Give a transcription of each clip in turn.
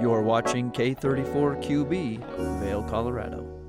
You're watching K34QB, Vail, Colorado.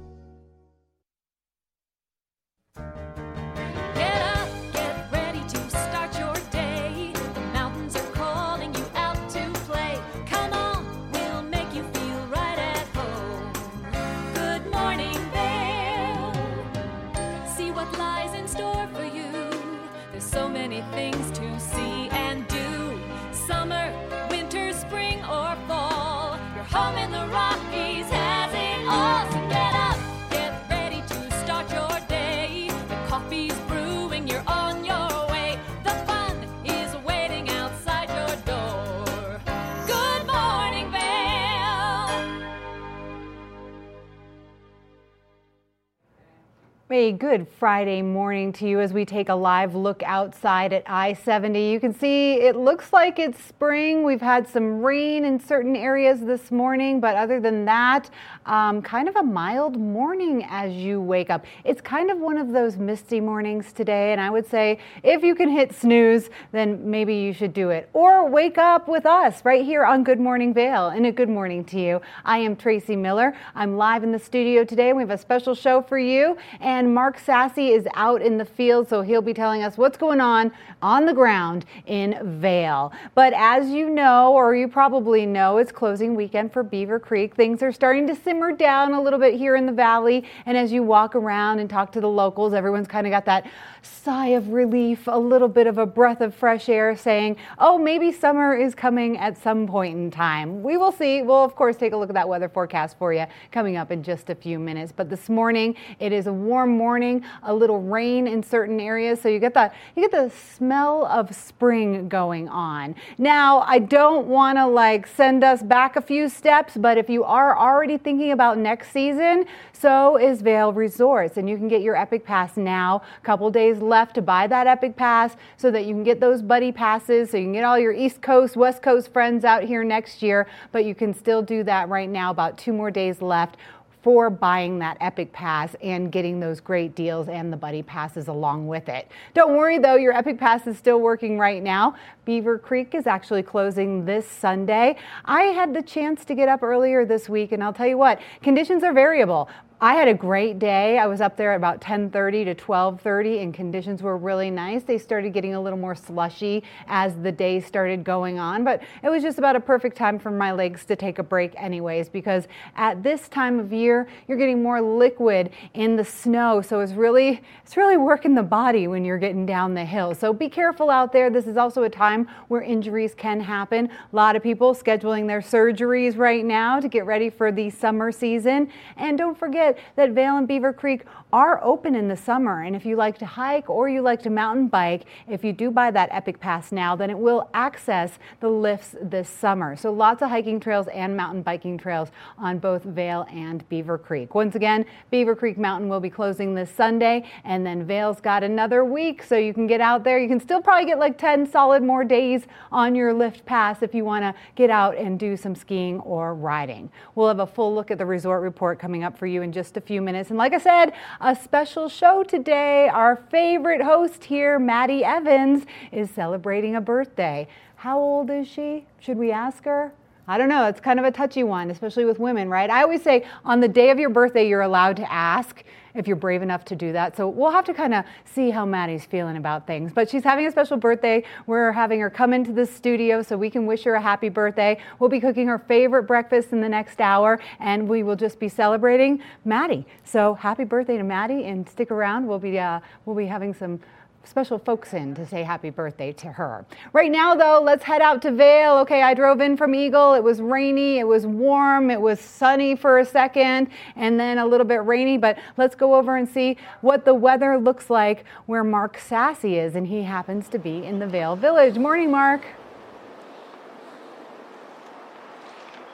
Good Friday morning to you as we take a live look outside at I 70. You can see it looks like it's spring. We've had some rain in certain areas this morning, but other than that, um, kind of a mild morning as you wake up. It's kind of one of those misty mornings today, and I would say if you can hit snooze, then maybe you should do it. Or wake up with us right here on Good Morning Vail, and a good morning to you. I am Tracy Miller. I'm live in the studio today. We have a special show for you, and Mark Sassy is out in the field, so he'll be telling us what's going on on the ground in Vail. But as you know, or you probably know, it's closing weekend for Beaver Creek. Things are starting to simmer down a little bit here in the valley, and as you walk around and talk to the locals, everyone's kind of got that sigh of relief, a little bit of a breath of fresh air, saying, oh, maybe summer is coming at some point in time. We will see. We'll, of course, take a look at that weather forecast for you coming up in just a few minutes. But this morning, it is a warm morning, a little rain in certain areas, so you get the you get the smell of spring going on. Now, I don't want to like send us back a few steps, but if you are already thinking about next season, so is Vail Resorts, and you can get your Epic Pass now. A couple days left to buy that Epic Pass so that you can get those buddy passes, so you can get all your East Coast, West Coast friends out here next year. But you can still do that right now. About two more days left for buying that Epic Pass and getting those great deals and the buddy passes along with it. Don't worry though, your Epic Pass is still working right now. Beaver Creek is actually closing this Sunday. I had the chance to get up earlier this week and I'll tell you what, conditions are variable. I had a great day. I was up there at about 10:30 to 12:30 and conditions were really nice. They started getting a little more slushy as the day started going on, but it was just about a perfect time for my legs to take a break anyways because at this time of year, you're getting more liquid in the snow, so it's really it's really working the body when you're getting down the hill. So be careful out there. This is also a time where injuries can happen. A lot of people scheduling their surgeries right now to get ready for the summer season. And don't forget that Vail and Beaver Creek are open in the summer. And if you like to hike or you like to mountain bike, if you do buy that Epic Pass now, then it will access the lifts this summer. So lots of hiking trails and mountain biking trails on both Vail and Beaver Creek. Once again, Beaver Creek Mountain will be closing this Sunday, and then Vail's got another week, so you can get out there. You can still probably get like 10 solid more days on your lift pass if you want to get out and do some skiing or riding. We'll have a full look at the resort report coming up for you in just a few minutes. And like I said, a special show today. Our favorite host here, Maddie Evans, is celebrating a birthday. How old is she? Should we ask her? I don't know. It's kind of a touchy one, especially with women, right? I always say on the day of your birthday, you're allowed to ask if you're brave enough to do that. So we'll have to kind of see how Maddie's feeling about things. But she's having a special birthday. We're having her come into the studio so we can wish her a happy birthday. We'll be cooking her favorite breakfast in the next hour, and we will just be celebrating Maddie. So happy birthday to Maddie, and stick around. We'll be uh, we'll be having some special folks in to say happy birthday to her. Right now, though, let's head out to Vail. Okay, I drove in from Eagle. It was rainy, it was warm, it was sunny for a second, and then a little bit rainy. But let's go over and see what the weather looks like where Mark Sassy is, and he happens to be in the Vail Village. Morning, Mark.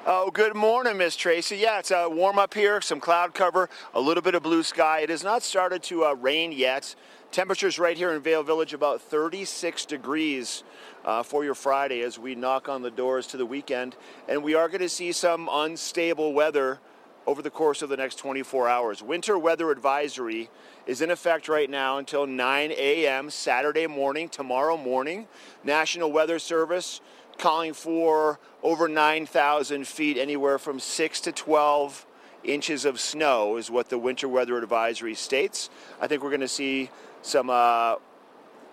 Oh, good morning, Miss Tracy. Yeah, it's uh, warm up here, some cloud cover, a little bit of blue sky. It has not started to uh, rain yet. Temperatures right here in Vail Village about 36 degrees uh, for your Friday as we knock on the doors to the weekend. And we are going to see some unstable weather over the course of the next 24 hours. Winter weather advisory is in effect right now until 9 a.m. Saturday morning, tomorrow morning. National Weather Service calling for over 9,000 feet, anywhere from 6 to 12 inches of snow, is what the winter weather advisory states. I think we're going to see some uh,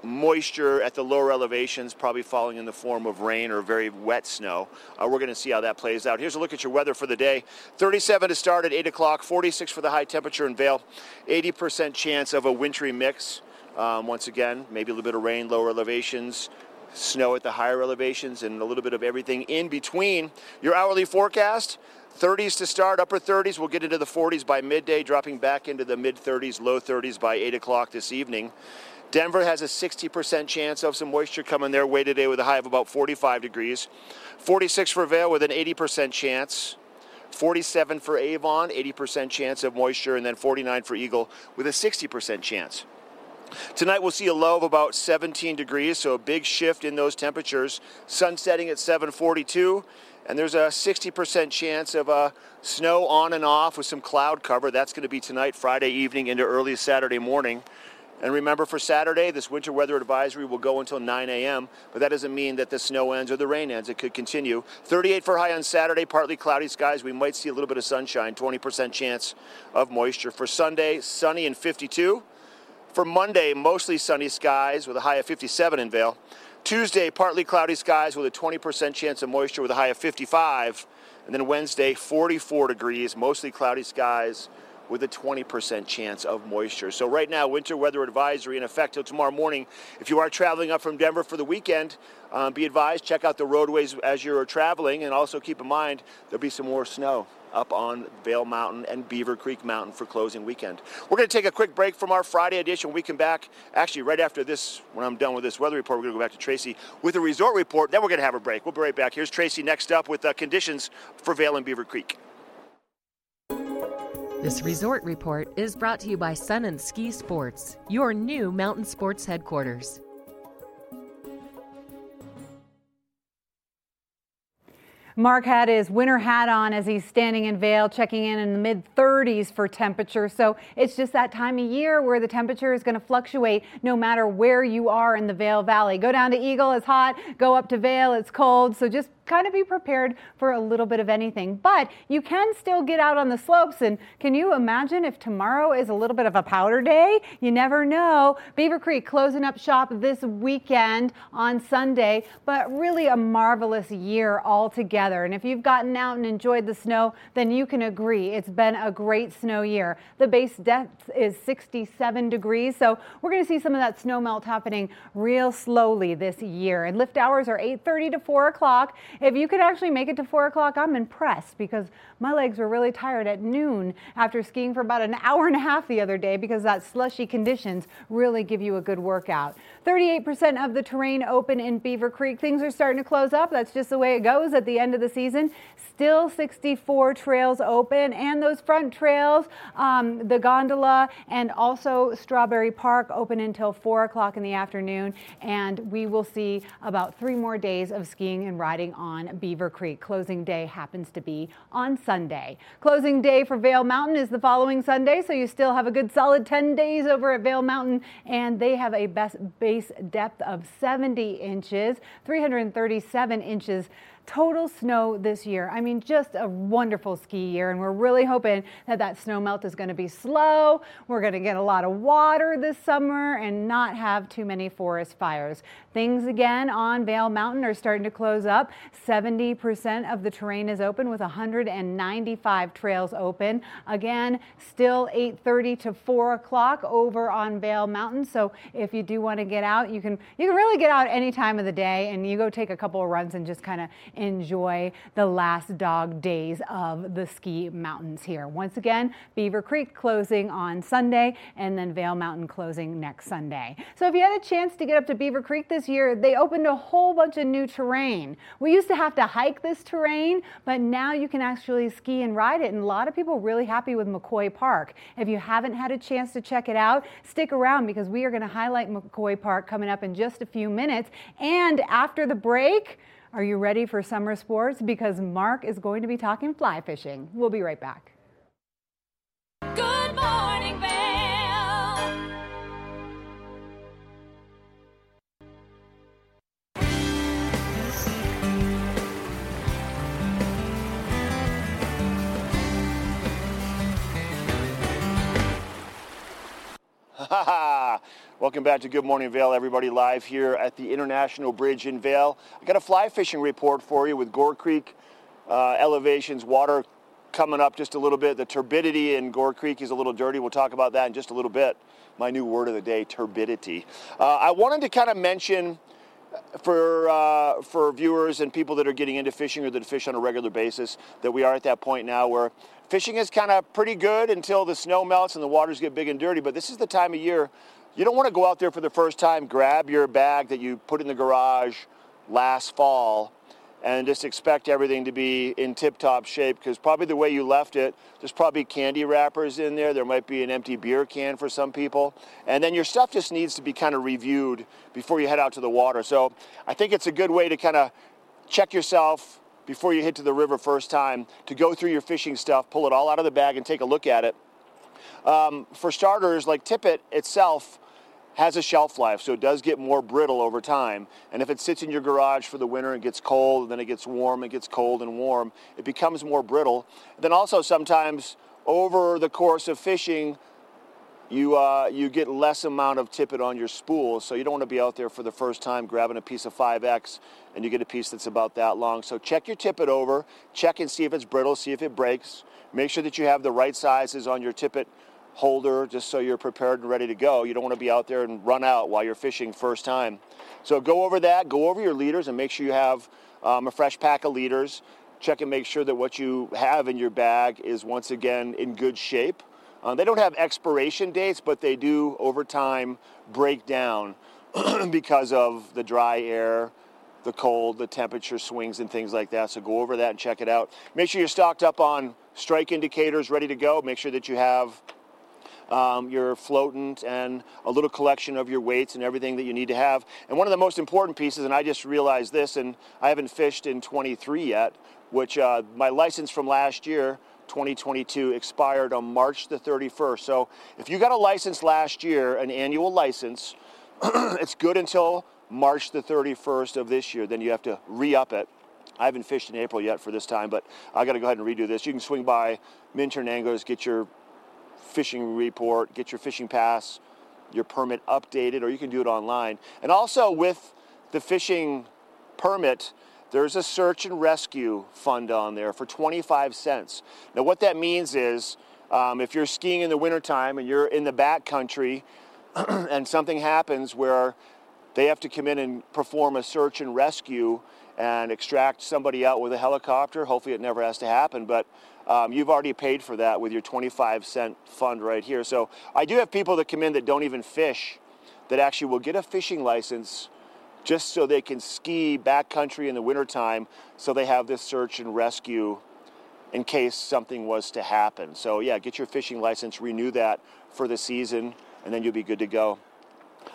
moisture at the lower elevations, probably falling in the form of rain or very wet snow. Uh, we're going to see how that plays out. Here's a look at your weather for the day 37 to start at 8 o'clock, 46 for the high temperature in Vail, 80% chance of a wintry mix. Um, once again, maybe a little bit of rain, lower elevations, snow at the higher elevations, and a little bit of everything in between. Your hourly forecast 30s to start, upper 30s. We'll get into the 40s by midday, dropping back into the mid 30s, low 30s by 8 o'clock this evening. Denver has a 60% chance of some moisture coming their way today with a high of about 45 degrees. 46 for Vail with an 80% chance. 47 for Avon, 80% chance of moisture, and then 49 for Eagle with a 60% chance. Tonight we'll see a low of about 17 degrees, so a big shift in those temperatures. Sun setting at 742, and there's a 60% chance of uh, snow on and off with some cloud cover. That's going to be tonight, Friday evening into early Saturday morning. And remember, for Saturday, this winter weather advisory will go until 9 a.m., but that doesn't mean that the snow ends or the rain ends. It could continue. 38 for high on Saturday, partly cloudy skies. We might see a little bit of sunshine, 20% chance of moisture. For Sunday, sunny and 52. For Monday, mostly sunny skies with a high of 57 in Vail. Tuesday, partly cloudy skies with a 20% chance of moisture with a high of 55. And then Wednesday, 44 degrees, mostly cloudy skies with a 20% chance of moisture. So right now, winter weather advisory in effect till tomorrow morning. If you are traveling up from Denver for the weekend, um, be advised, check out the roadways as you're traveling, and also keep in mind there'll be some more snow up on Vail Mountain and Beaver Creek Mountain for closing weekend. We're going to take a quick break from our Friday edition. We come back, actually, right after this, when I'm done with this weather report, we're going to go back to Tracy with a resort report. Then we're going to have a break. We'll be right back. Here's Tracy next up with uh, conditions for Vail and Beaver Creek. This resort report is brought to you by Sun and Ski Sports, your new mountain sports headquarters. Mark had his winter hat on as he's standing in Vail, checking in in the mid 30s for temperature. So it's just that time of year where the temperature is going to fluctuate no matter where you are in the Vail Valley. Go down to Eagle, it's hot. Go up to Vail, it's cold. So just kind of be prepared for a little bit of anything. But you can still get out on the slopes. And can you imagine if tomorrow is a little bit of a powder day? You never know. Beaver Creek closing up shop this weekend on Sunday, but really a marvelous year altogether. And if you've gotten out and enjoyed the snow, then you can agree it's been a great snow year. The base depth is 67 degrees, so we're going to see some of that snow melt happening real slowly this year. And lift hours are 8:30 to 4 o'clock. If you could actually make it to 4 o'clock, I'm impressed because my legs were really tired at noon after skiing for about an hour and a half the other day because that slushy conditions really give you a good workout. 38% of the terrain open in Beaver Creek. Things are starting to close up. That's just the way it goes at the end of the season. Still 64 trails open, and those front trails, um, the gondola, and also Strawberry Park open until 4 o'clock in the afternoon. And we will see about three more days of skiing and riding on Beaver Creek. Closing day happens to be on Sunday. Closing day for Vail Mountain is the following Sunday, so you still have a good solid 10 days over at Vail Mountain, and they have a best base depth of 70 inches, 337 inches total snow this year. I mean, just a wonderful ski year, and we're really hoping that that snow melt is going to be slow. We're going to get a lot of water this summer and not have too many forest fires. Things again on Vail Mountain are starting to close up. 70% of the terrain is open with 195 trails open. Again, still 8:30 to 4 o'clock over on Vail Mountain. So if you do want to get out, you can you can really get out any time of the day, and you go take a couple of runs and just kind of enjoy the last dog days of the ski mountains here. Once again, Beaver Creek closing on Sunday, and then Vail Mountain closing next Sunday. So if you had a chance to get up to Beaver Creek this year, they opened a whole bunch of new terrain. We used to have to hike this terrain, but now you can actually ski and ride it. And a lot of people really happy with McCoy Park. If you haven't had a chance to check it out, stick around because we are going to highlight McCoy Park coming up in just a few minutes. And after the break, are you ready for summer sports? Because Mark is going to be talking fly fishing. We'll be right back. Good morning, Belle. Ha ha! Welcome back to Good Morning Vail, everybody, live here at the International Bridge in Vail. I got a fly fishing report for you with Gore Creek uh, elevations, water coming up just a little bit. The turbidity in Gore Creek is a little dirty. We'll talk about that in just a little bit. My new word of the day, turbidity. Uh, I wanted to kind of mention for uh, for viewers and people that are getting into fishing or that fish on a regular basis that we are at that point now where fishing is kind of pretty good until the snow melts and the waters get big and dirty. But this is the time of year you don't want to go out there for the first time, grab your bag that you put in the garage last fall and just expect everything to be in tip-top shape because probably the way you left it, there's probably candy wrappers in there. There might be an empty beer can for some people. And then your stuff just needs to be kind of reviewed before you head out to the water. So I think it's a good way to kind of check yourself before you hit to the river first time to go through your fishing stuff, pull it all out of the bag and take a look at it. Um, for starters, like tippet itself, has a shelf life, so it does get more brittle over time. And if it sits in your garage for the winter and gets cold, and then it gets warm, it gets cold and warm, it becomes more brittle. Then also sometimes over the course of fishing, you uh, you get less amount of tippet on your spool, so you don't want to be out there for the first time grabbing a piece of 5X and you get a piece that's about that long. So check your tippet over, check and see if it's brittle, see if it breaks. Make sure that you have the right sizes on your tippet holder just so you're prepared and ready to go. You don't want to be out there and run out while you're fishing first time. So go over that, go over your leaders and make sure you have um, a fresh pack of leaders. Check and make sure that what you have in your bag is once again in good shape. Uh, they don't have expiration dates, but they do over time break down because of the dry air, the cold, the temperature swings, and things like that. So go over that and check it out. Make sure you're stocked up on strike indicators ready to go. Make sure that you have um, your floatant and a little collection of your weights and everything that you need to have. And one of the most important pieces, and I just realized this, and I haven't fished in 23 yet, which uh, my license from last year, 2022, expired on March the 31st. So if you got a license last year, an annual license, it's good until March the 31st of this year. Then you have to re up it. I haven't fished in April yet for this time, but I got to go ahead and redo this. You can swing by Minturn Anglers, get your fishing report, get your fishing pass, your permit updated, or you can do it online. And also with the fishing permit, there's a search and rescue fund on there for 25 cents. Now, what that means is um, if you're skiing in the wintertime and you're in the back country and something happens where they have to come in and perform a search and rescue and extract somebody out with a helicopter, hopefully it never has to happen, but um, you've already paid for that with your 25 cent fund right here. So I do have people that come in that don't even fish that actually will get a fishing license just so they can ski backcountry in the wintertime so they have this search and rescue in case something was to happen. So yeah, get your fishing license, renew that for the season, and then you'll be good to go.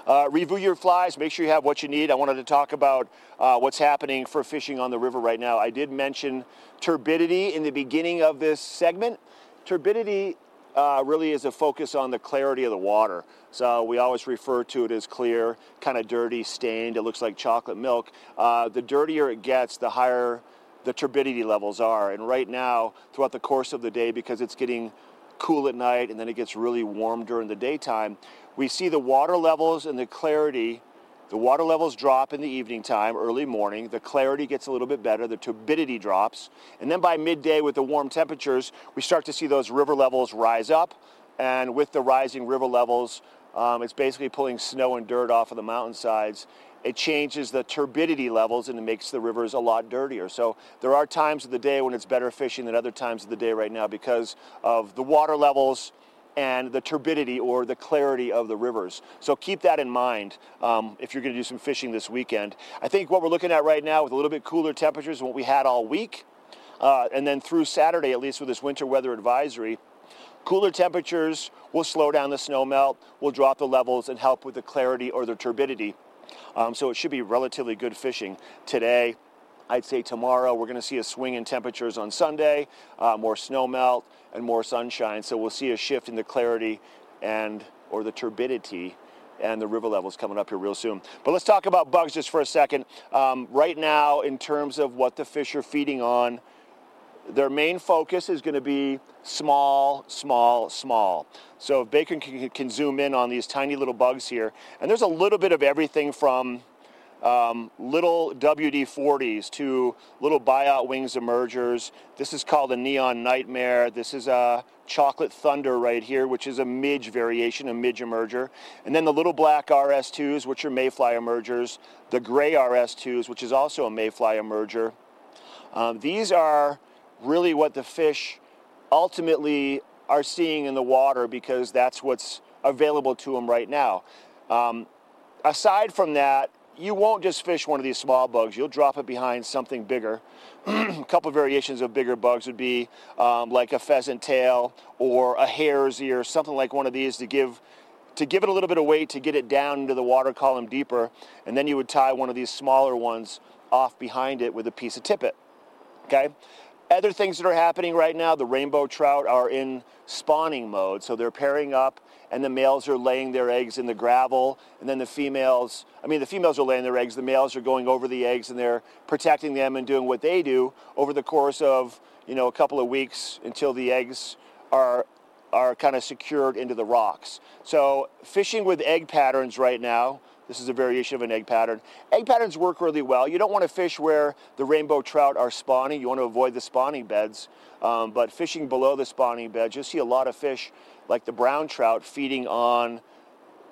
Uh, review your flies, make sure you have what you need. I wanted to talk about uh, what's happening for fishing on the river right now. I did mention turbidity in the beginning of this segment. Turbidity uh, really is a focus on the clarity of the water. So we always refer to it as clear, kind of dirty, stained. It looks like chocolate milk. Uh, the dirtier it gets, the higher the turbidity levels are. And right now, throughout the course of the day, because it's getting cool at night and then it gets really warm during the daytime, we see the water levels and the clarity. The water levels drop in the evening time, early morning. The clarity gets a little bit better. The turbidity drops. And then by midday, with the warm temperatures, we start to see those river levels rise up. And with the rising river levels, um, it's basically pulling snow and dirt off of the mountainsides. It changes the turbidity levels and it makes the rivers a lot dirtier. So there are times of the day when it's better fishing than other times of the day right now because of the water levels and the turbidity or the clarity of the rivers. So keep that in mind um, if you're going to do some fishing this weekend. I think what we're looking at right now with a little bit cooler temperatures than what we had all week, uh, and then through Saturday, at least with this winter weather advisory, cooler temperatures will slow down the snow melt, will drop the levels, and help with the clarity or the turbidity. Um, so it should be relatively good fishing today. I'd say tomorrow we're going to see a swing in temperatures on Sunday, uh, more snow melt and more sunshine. So we'll see a shift in the clarity and or the turbidity and the river levels coming up here real soon. But let's talk about bugs just for a second. Um, right now, in terms of what the fish are feeding on, their main focus is going to be small, small, small. So if Bacon can, can zoom in on these tiny little bugs here, and there's a little bit of everything from um, little WD-40s to little buyout wings emergers. This is called a neon nightmare. This is a chocolate thunder right here, which is a midge variation, a midge emerger. And then the little black RS2s, which are mayfly emergers. The gray RS2s, which is also a mayfly emerger. Um, these are really what the fish ultimately are seeing in the water because that's what's available to them right now. Um, aside from that, you won't just fish one of these small bugs. You'll drop it behind something bigger. a couple variations of bigger bugs would be um, like a pheasant tail or a hare's ear, something like one of these to give to give it a little bit of weight to get it down into the water column deeper, and then you would tie one of these smaller ones off behind it with a piece of tippet. Okay. Other things that are happening right now, the rainbow trout are in spawning mode, so they're pairing up and the males are laying their eggs in the gravel and then the females i mean the females are laying their eggs the males are going over the eggs and they're protecting them and doing what they do over the course of you know a couple of weeks until the eggs are are kind of secured into the rocks so fishing with egg patterns right now this is a variation of an egg pattern. Egg patterns work really well. You don't want to fish where the rainbow trout are spawning. You want to avoid the spawning beds. Um, but fishing below the spawning beds, you'll see a lot of fish like the brown trout feeding on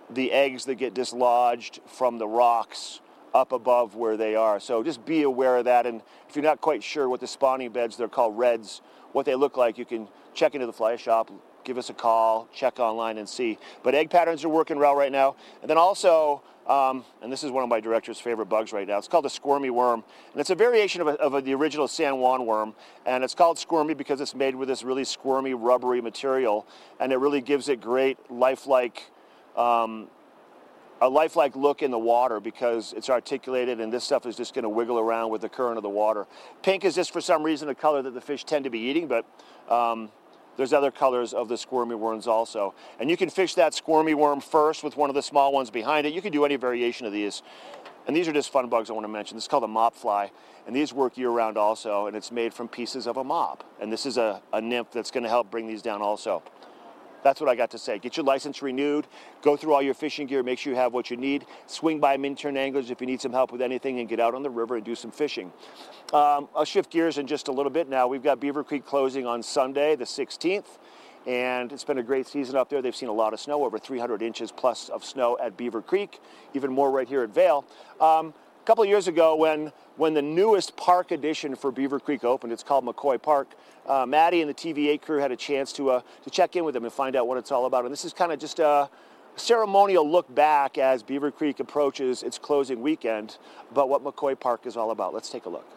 the eggs that get dislodged from the rocks up above where they are. So just be aware of that. And if you're not quite sure what the spawning beds, they're called redds, what they look like, you can check into the fly shop, give us a call, check online and see. But egg patterns are working well right now. And then also, um, and this is one of my director's favorite bugs right now. It's called the squirmy worm, and it's a variation of, a, of a, the original San Juan worm. And it's called squirmy because it's made with this really squirmy, rubbery material, and it really gives it great lifelike, um, a lifelike look in the water because it's articulated, and this stuff is just going to wiggle around with the current of the water. Pink is just for some reason a color that the fish tend to be eating, but um, there's other colors of the squirmy worms also. And you can fish that squirmy worm first with one of the small ones behind it. You can do any variation of these. And these are just fun bugs I want to mention. This is called a mop fly. And these work year round also. And it's made from pieces of a mop. And this is a, a nymph that's going to help bring these down also. That's what I got to say. Get your license renewed. Go through all your fishing gear. Make sure you have what you need. Swing by Minturn Anglers if you need some help with anything and get out on the river and do some fishing. Um, I'll shift gears in just a little bit now. We've got Beaver Creek closing on Sunday, the 16th. And it's been a great season up there. They've seen a lot of snow, over 300 inches plus of snow at Beaver Creek, even more right here at Vail. Um, couple years ago, when when the newest park addition for Beaver Creek opened, it's called McCoy Park. Uh, Maddie and the TV8 crew had a chance to uh, to check in with them and find out what it's all about. And this is kind of just a ceremonial look back as Beaver Creek approaches its closing weekend, but what McCoy Park is all about. Let's take a look.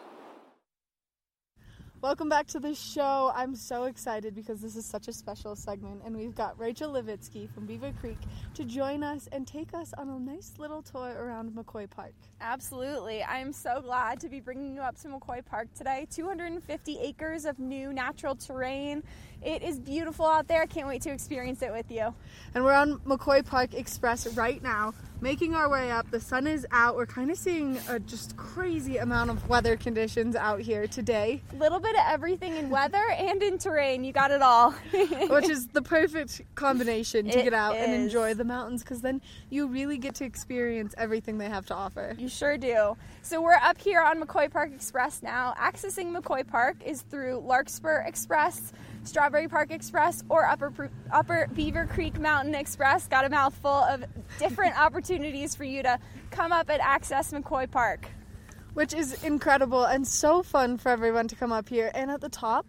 Welcome back to the show. I'm so excited because this is such a special segment, and we've got Rachel Levitsky from Beaver Creek to join us and take us on a nice little tour around McCoy Park. Absolutely. I'm so glad to be bringing you up to McCoy Park today. 250 acres of new natural terrain. It is beautiful out there. I can't wait to experience it with you. And we're on McCoy Park Express right now, making our way up. The sun is out. We're kind of seeing a just crazy amount of weather conditions out here today, A little bit of everything in weather and in terrain. You got it all. which is the perfect combination to It get out and enjoy the mountains because then you really get to experience everything they have to offer. You sure do. So we're up here on McCoy Park Express now. Accessing McCoy Park is through Larkspur Express, Strawberry Park Express, or Upper Upper Beaver Creek Mountain Express. Got a mouthful of different opportunities for you to come up and access McCoy Park. which is incredible and so fun for everyone to come up here. And at the top,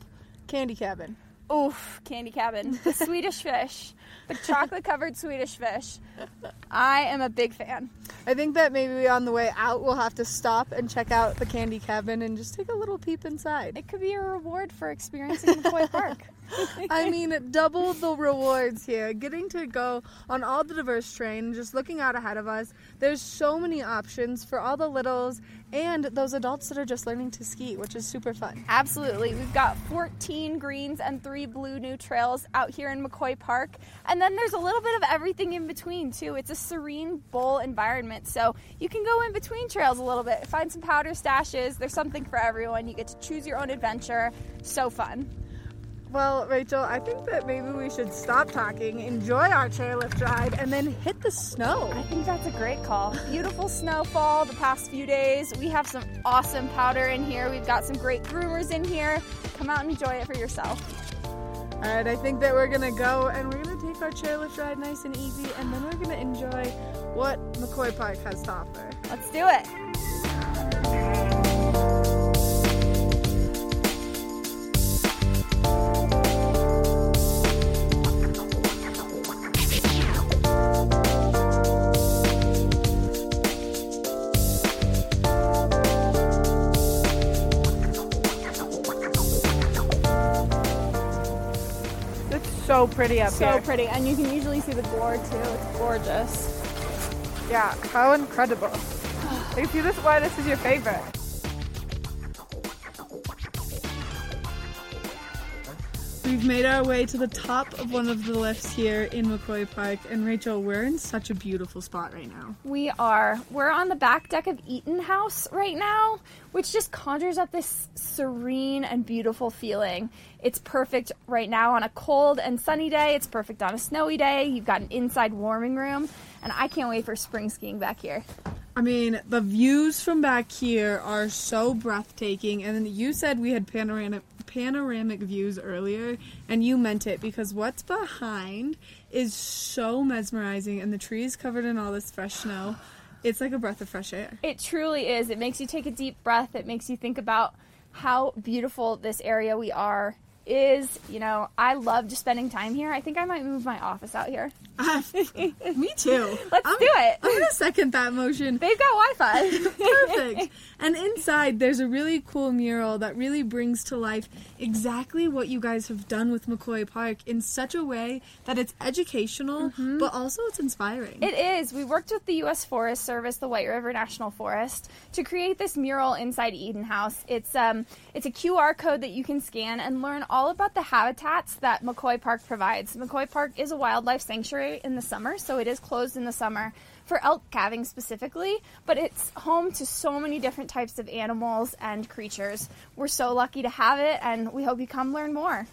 Candy Cabin. Oof, candy cabin. The Swedish fish. Chocolate covered Swedish fish. I am a big fan. I think that maybe on the way out we'll have to stop and check out the Candy Cabin and just take a little peep inside. It could be a reward for experiencing McCoy Park. I mean, double the rewards here. Getting to go on all the diverse terrain, and just looking out ahead of us. There's so many options for all the littles and those adults that are just learning to ski, which is super fun. Absolutely. We've got 14 greens and three three blue new trails out here in McCoy Park. And then there's a little bit of everything in between, too. It's a serene bowl environment, so you can go in between trails a little bit, find some powder stashes. There's something for everyone. You get to choose your own adventure. So fun. Well, Rachel, I think that maybe we should stop talking, enjoy our chairlift ride, and then hit the snow. I think that's a great call. Beautiful snowfall the past few days. We have some awesome powder in here. We've got some great groomers in here. Come out and enjoy it for yourself. All right, I think that we're gonna go and we're gonna take our chairlift ride nice and easy, and then we're gonna enjoy what McCoy Park has to offer. Let's do it. So pretty up So here. So pretty. And you can usually see the gore too. It's gorgeous. Yeah, how incredible. I see this why this is your favorite. We've made our way to the top of one of the lifts here in McCoy Park, and Rachel, we're in such a beautiful spot right now. We are. We're on the back deck of Eaton House right now, which just conjures up this serene and beautiful feeling. It's perfect right now on a cold and sunny day. It's perfect on a snowy day. You've got an inside warming room, and I can't wait for spring skiing back here. I mean, the views from back here are so breathtaking, and you said we had panoramic panoramic views earlier, and you meant it because what's behind is so mesmerizing, and the trees covered in all this fresh snow. It's like a breath of fresh air. It truly is. It makes you take a deep breath. It makes you think about how beautiful this area we are is. You know, I love just spending time here. I think I might move my office out here. Me too. Let's I'm- do it. I'm gonna second that motion. They've got Wi-Fi. Perfect. And inside, there's a really cool mural that really brings to life exactly what you guys have done with McCoy Park in such a way that it's educational, but also it's inspiring. It is. We worked with the U.S. Forest Service, the White River National Forest, to create this mural inside Eden House. It's um, it's a QR code that you can scan and learn all about the habitats that McCoy Park provides. McCoy Park is a wildlife sanctuary in the summer, so it is closed in the summer for elk calving specifically, but it's home to so many different types of animals and creatures. We're so lucky to have it, and we hope you come learn more.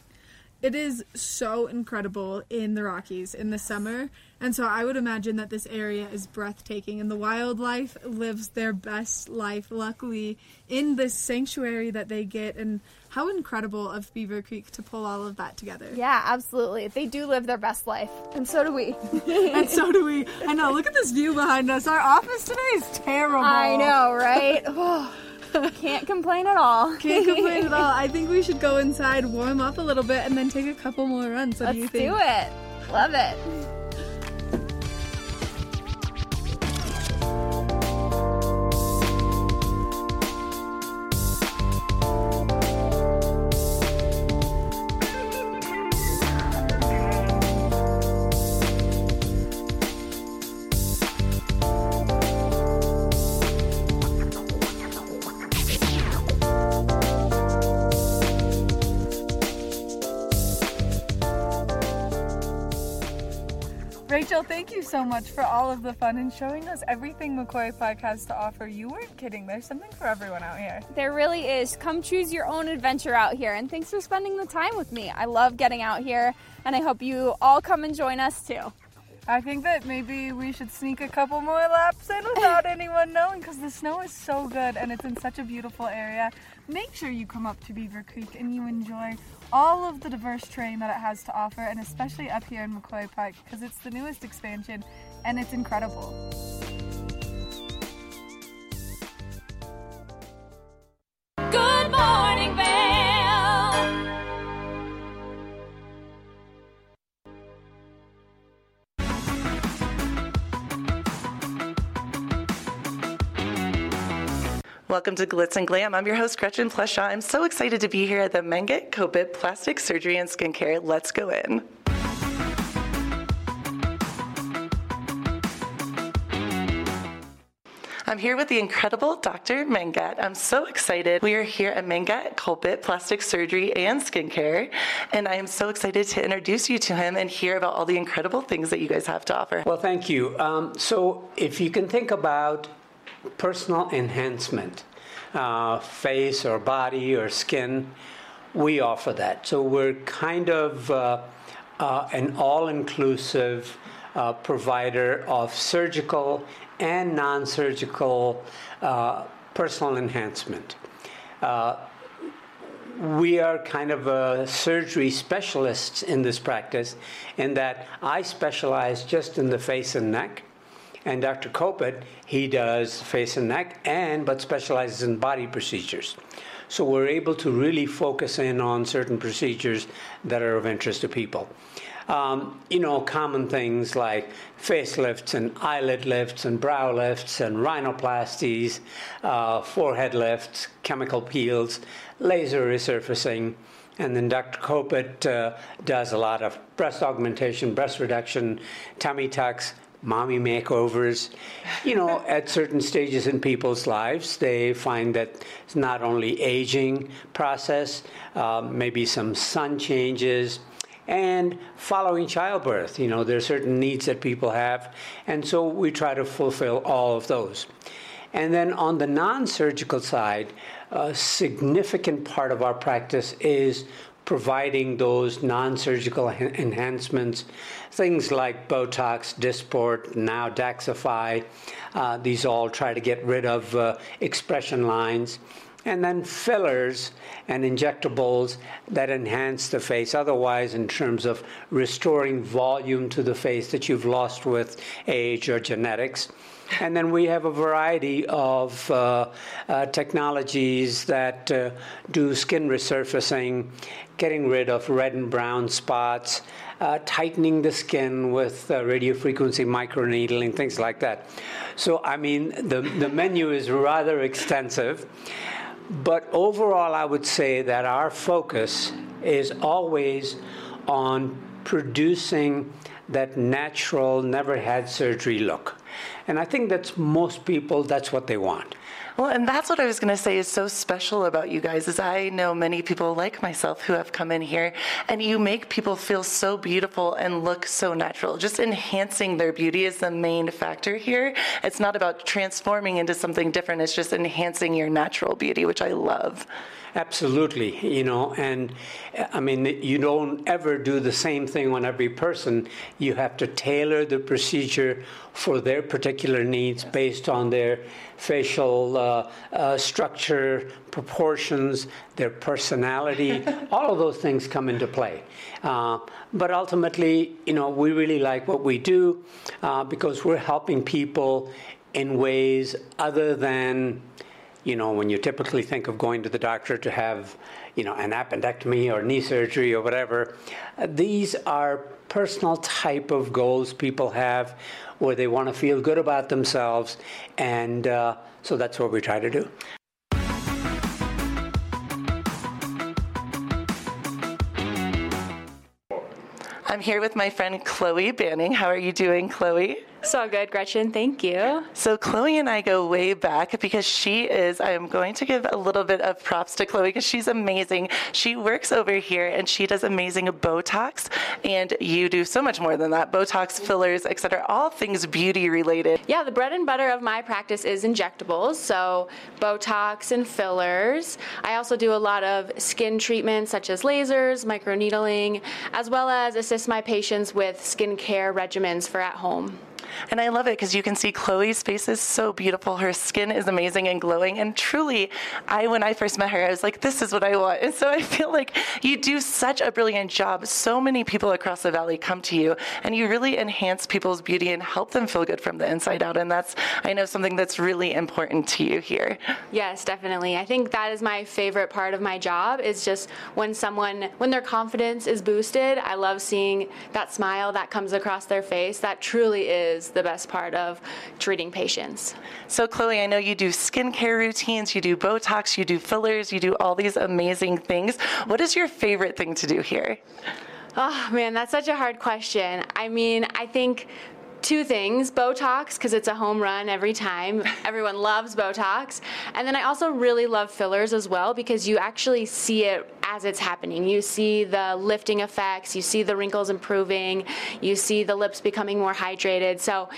It is so incredible in the Rockies in the summer, and so I would imagine that this area is breathtaking, and the wildlife lives their best life, luckily, in this sanctuary that they get. And how incredible of Beaver Creek to pull all of that together. Yeah, absolutely. They do live their best life, and so do we. and so do we. I know. Look at this view behind us. Our office today is terrible. I know, right? Oh. Can't complain at all. Can't complain at all. I think we should go inside, warm up a little bit, and then take a couple more runs. What Let's do you think? do, it. Love it. Much for all of the fun and showing us everything McCoy Park has to offer. You weren't kidding. There's something for everyone out here. There really is. Come choose your own adventure out here. And thanks for spending the time with me. I love getting out here, and I hope you all come and join us too. I think that maybe we should sneak a couple more laps in without anyone knowing because the snow is so good and it's in such a beautiful area. Make sure you come up to Beaver Creek and you enjoy all of the diverse terrain that it has to offer, and especially up here in McCoy Park because it's the newest expansion and it's incredible. Good morning, Vail. Welcome to Glitz and Glam. I'm your host, Gretchen Pleshaw. I'm so excited to be here at the Mangat Kopit Plastic Surgery and Skincare. Let's go in. I'm here with the incredible Dr. Mangat. I'm so excited. We are here at Mangat Kopit Plastic Surgery and Skincare, and I am so excited to introduce you to him and hear about all the incredible things that you guys have to offer. Well, thank you. Um, so, if you can think about personal enhancement, uh, face or body or skin, we offer that. So, we're kind of uh, uh, an all inclusive uh, provider of surgical and non surgical uh, personal enhancement. We are kind of a surgery specialists in this practice, in that I specialize just in the face and neck. And Dr. Kopit, he does face and neck, and but specializes in body procedures. So we're able to really focus in on certain procedures that are of interest to people. Um, you know, common things like facelifts and eyelid lifts and brow lifts and rhinoplasties, uh, forehead lifts, chemical peels, laser resurfacing. And then Dr. Kopit uh, does a lot of breast augmentation, breast reduction, tummy tucks, mommy makeovers. You know, at certain stages in people's lives, they find that it's not only aging process, uh, maybe some sun changes, and following childbirth. You know, there are certain needs that people have, and so we try to fulfill all of those. And then on the non surgical side, a significant part of our practice is providing those non surgical enhancements, things like Botox, Dysport, now Daxxify, Uh, these all try to get rid of uh, expression lines. And then fillers and injectables that enhance the face otherwise in terms of restoring volume to the face that you've lost with age or genetics and then we have a variety of uh, uh, technologies that uh, do skin resurfacing, getting rid of red and brown spots, uh, tightening the skin with uh, radiofrequency microneedling, things like that. So, I mean, the, the menu is rather extensive. But overall, I would say that our focus is always on producing that natural, never had surgery look. And I think that's most people, that's what they want. Well, and that's what I was going to say is so special about you guys is I know many people like myself who have come in here and you make people feel so beautiful and look so natural. Just enhancing their beauty is the main factor here. It's not about transforming into something different. It's just enhancing your natural beauty, which I love. Absolutely, you know, and I mean, you don't ever do the same thing on every person. You have to tailor the procedure for their particular needs based on their facial uh, uh, structure, proportions, their personality. all of those things come into play. Uh, but ultimately, you know, we really like what we do uh, because we're helping people in ways other than you know, when you typically think of going to the doctor to have, you know, an appendectomy or knee surgery or whatever, uh, these are personal type of goals people have where they want to feel good about themselves. And uh, so that's what we try to do. I'm here with my friend Chloe Banning. How are you doing, Chloe? So good, Gretchen. Thank you. So, Chloe and I go way back because she is, I am going to give a little bit of props to Chloe because she's amazing. She works over here and she does amazing Botox, and you do so much more than that Botox, fillers, etc., all things beauty related. Yeah, the bread and butter of my practice is injectables, so Botox and fillers. I also do a lot of skin treatments such as lasers, microneedling, as well as assist my patients with skincare regimens for at home. And I love it because you can see Chloe's face is so beautiful. Her skin is amazing and glowing. And truly, I when I first met her, I was like, this is what I want. And so I feel like you do such a brilliant job. So many people across the valley come to you and you really enhance people's beauty and help them feel good from the inside out. And that's I know something that's really important to you here. Yes, definitely. I think that is my favorite part of my job is just when someone when their confidence is boosted. I love seeing that smile that comes across their face. That truly is the best part of treating patients. So, Chloe, I know you do skincare routines, you do Botox, you do fillers, you do all these amazing things. What is your favorite thing to do here? Oh, man, that's such a hard question. I mean, I think two things Botox, because it's a home run every time. Everyone loves Botox. And then I also really love fillers as well because you actually see it as it's happening. You see the lifting effects, you see the wrinkles improving, you see the lips becoming more hydrated. So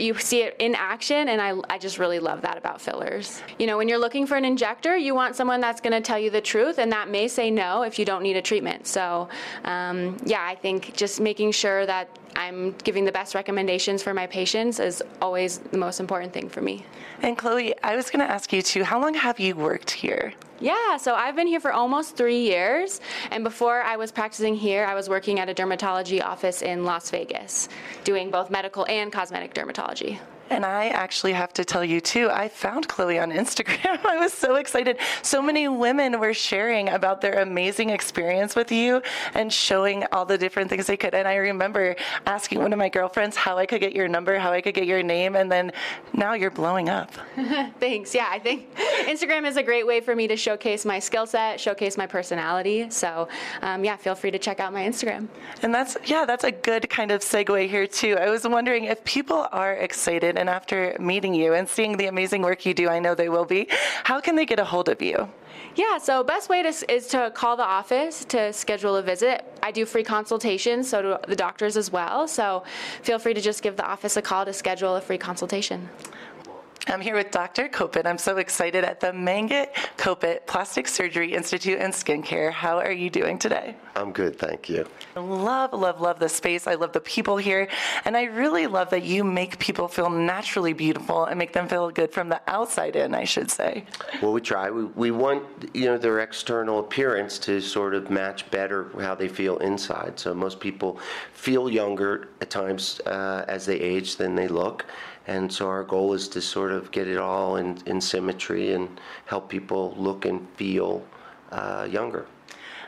you see it in action, and I, I just really love that about fillers. You know, when you're looking for an injector, you want someone that's going to tell you the truth, and that may say no if you don't need a treatment. So, um, yeah, I think just making sure that I'm giving the best recommendations for my patients is always the most important thing for me. And Chloe, I was going to ask you too, how long have you worked here? Yeah, so I've been here for almost three years. And before I was practicing here, I was working at a dermatology office in Las Vegas, doing both medical and cosmetic dermatology. And I actually have to tell you too, I found Chloe on Instagram. I was so excited. So many women were sharing about their amazing experience with you and showing all the different things they could. And I remember asking one of my girlfriends how I could get your number, how I could get your name, and then now you're blowing up. Thanks. Yeah, I think Instagram is a great way for me to showcase my skill set, showcase my personality. So, um, yeah, feel free to check out my Instagram. And that's, yeah, that's a good kind of segue here too. I was wondering if people are excited and after meeting you and seeing the amazing work you do, I know they will be, how can they get a hold of you? Yeah, so best way to, is to call the office to schedule a visit. I do free consultations, so do the doctors as well. So feel free to just give the office a call to schedule a free consultation. I'm here with Dr. Kopit. I'm so excited at the Mangat Kopit Plastic Surgery Institute and Skincare. How are you doing today? I'm good, thank you. I love, love, love the space. I love the people here. And I really love that you make people feel naturally beautiful and make them feel good from the outside in, I should say. Well, we try. We, we want, you know, their external appearance to sort of match better how they feel inside. So most people feel younger at times uh, as they age than they look. And so our goal is to sort of get it all in, in symmetry and help people look and feel uh, younger.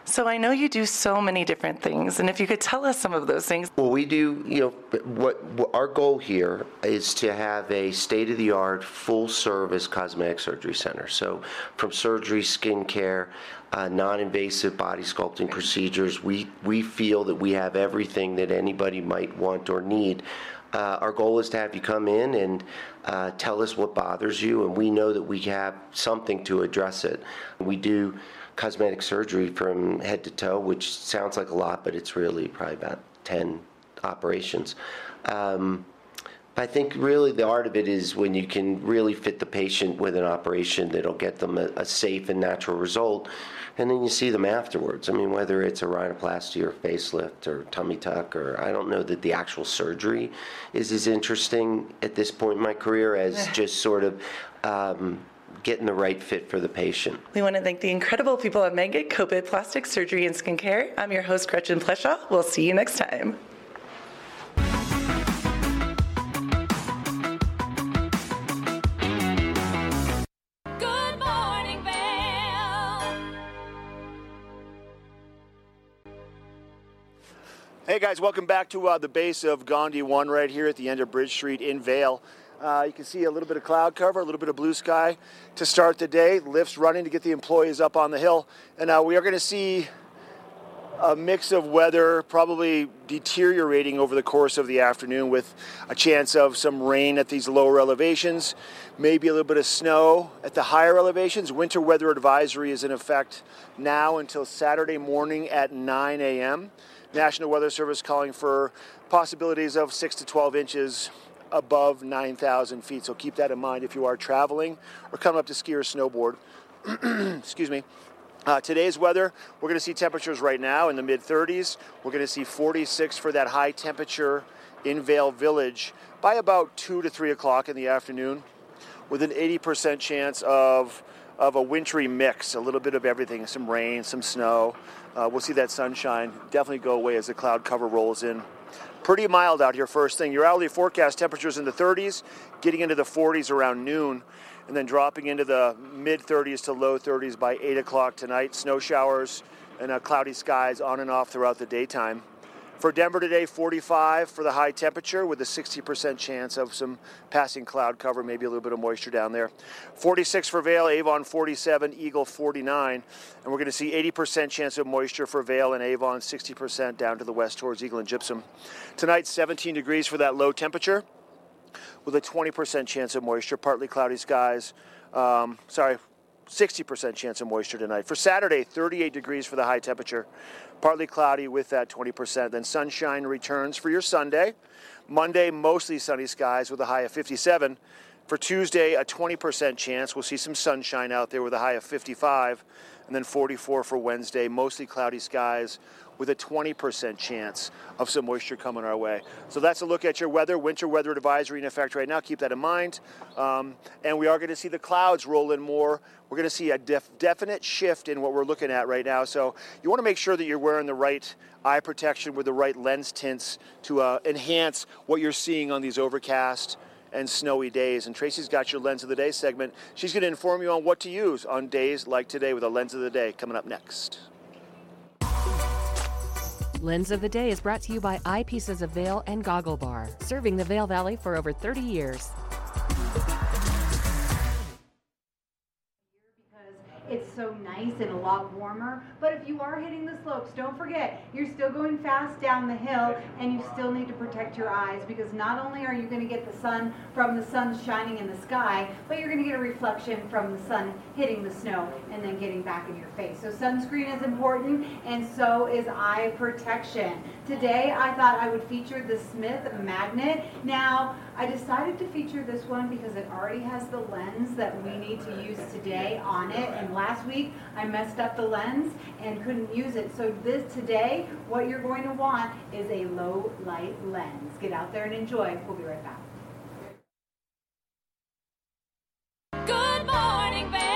So I know you do so many different things, and if you could tell us some of those things. Well, we do, you know, what, what our goal here is to have a state of the art, full service cosmetic surgery center. So from surgery, skincare, uh, non invasive body sculpting procedures, we, we feel that we have everything that anybody might want or need. Uh, our goal is to have you come in and uh, tell us what bothers you, and we know that we have something to address it. We do cosmetic surgery from head to toe, which sounds like a lot, but it's really probably about 10 operations. Um, I think really the art of it is when you can really fit the patient with an operation that'll get them a, a safe and natural result, and then you see them afterwards. I mean, whether it's a rhinoplasty or facelift or tummy tuck, or I don't know that the actual surgery is as interesting at this point in my career as just sort of. Um, getting the right fit for the patient. We want to thank the incredible people at Mangat Kopit Plastic Surgery and Skincare. I'm your host, Gretchen Pleshaw. We'll see you next time. Hey guys, welcome back to uh, the base of Gandhi 1 right here at the end of Bridge Street in Vail. Uh, you can see a little bit of cloud cover, a little bit of blue sky to start the day. Lifts running to get the employees up on the hill. And uh, we are going to see a mix of weather probably deteriorating over the course of the afternoon with a chance of some rain at these lower elevations, maybe a little bit of snow at the higher elevations. Winter weather advisory is in effect now until Saturday morning at 9 a.m. National Weather Service calling for possibilities of 6 to 12 inches above 9,000 feet. So keep that in mind if you are traveling or coming up to ski or snowboard. Excuse me. Uh, today's weather, we're going to see temperatures right now in the mid 30s. We're going to see 46 for that high temperature in Vail Village by about 2 to 3 o'clock in the afternoon, with an 80% chance of, of a wintry mix, a little bit of everything some rain, some snow. Uh, we'll see that sunshine definitely go away as the cloud cover rolls in. Pretty mild out here, first thing. Your hourly forecast temperatures in the 30s, getting into the 40s around noon and then dropping into the mid 30s to low 30s by 8 o'clock tonight. Snow showers and uh, cloudy skies on and off throughout the daytime. For Denver today, 45 for the high temperature with a 60% chance of some passing cloud cover, maybe a little bit of moisture down there. 46 for Vail, Avon 47, Eagle 49. And we're going to see 80% chance of moisture for Vail and Avon, 60% down to the west towards Eagle and Gypsum. Tonight, 17 degrees for that low temperature with a 20% chance of moisture, partly cloudy skies. Um, sorry, 60% chance of moisture tonight. For Saturday, 38 degrees for the high temperature, partly cloudy with that 20%. Then sunshine returns for your Sunday. Monday, mostly sunny skies with a high of 57. For Tuesday, a 20% chance. We'll see some sunshine out there with a high of 55. And then 44 for Wednesday, mostly cloudy skies with a 20% chance of some moisture coming our way. So that's a look at your weather. Winter weather advisory in effect right now. Keep that in mind. Um, and we are going to see the clouds roll in more. We're going to see a def- definite shift in what we're looking at right now. So you want to make sure that you're wearing the right eye protection with the right lens tints to uh, enhance what you're seeing on these overcast and snowy days. And Tracy's got your Lens of the Day segment. She's going to inform you on what to use on days like today with a Lens of the Day coming up next. Lens of the Day is brought to you by Eyepieces of Vail and Goggle Bar, serving the Vail Valley for over 30 years. So nice and a lot warmer. But if you are hitting the slopes, don't forget, you're still going fast down the hill and you still need to protect your eyes because not only are you going to get the sun from the sun shining in the sky, but you're going to get a reflection from the sun hitting the snow and then getting back in your face. So sunscreen is important and so is eye protection. Today I thought I would feature the Smith Magnet. Now, I decided to feature this one because it already has the lens that we need to use today on it. And last week I messed up the lens and couldn't use it. So this today, what you're going to want is a low light lens. Get out there and enjoy. We'll be right back. Good morning, Vail.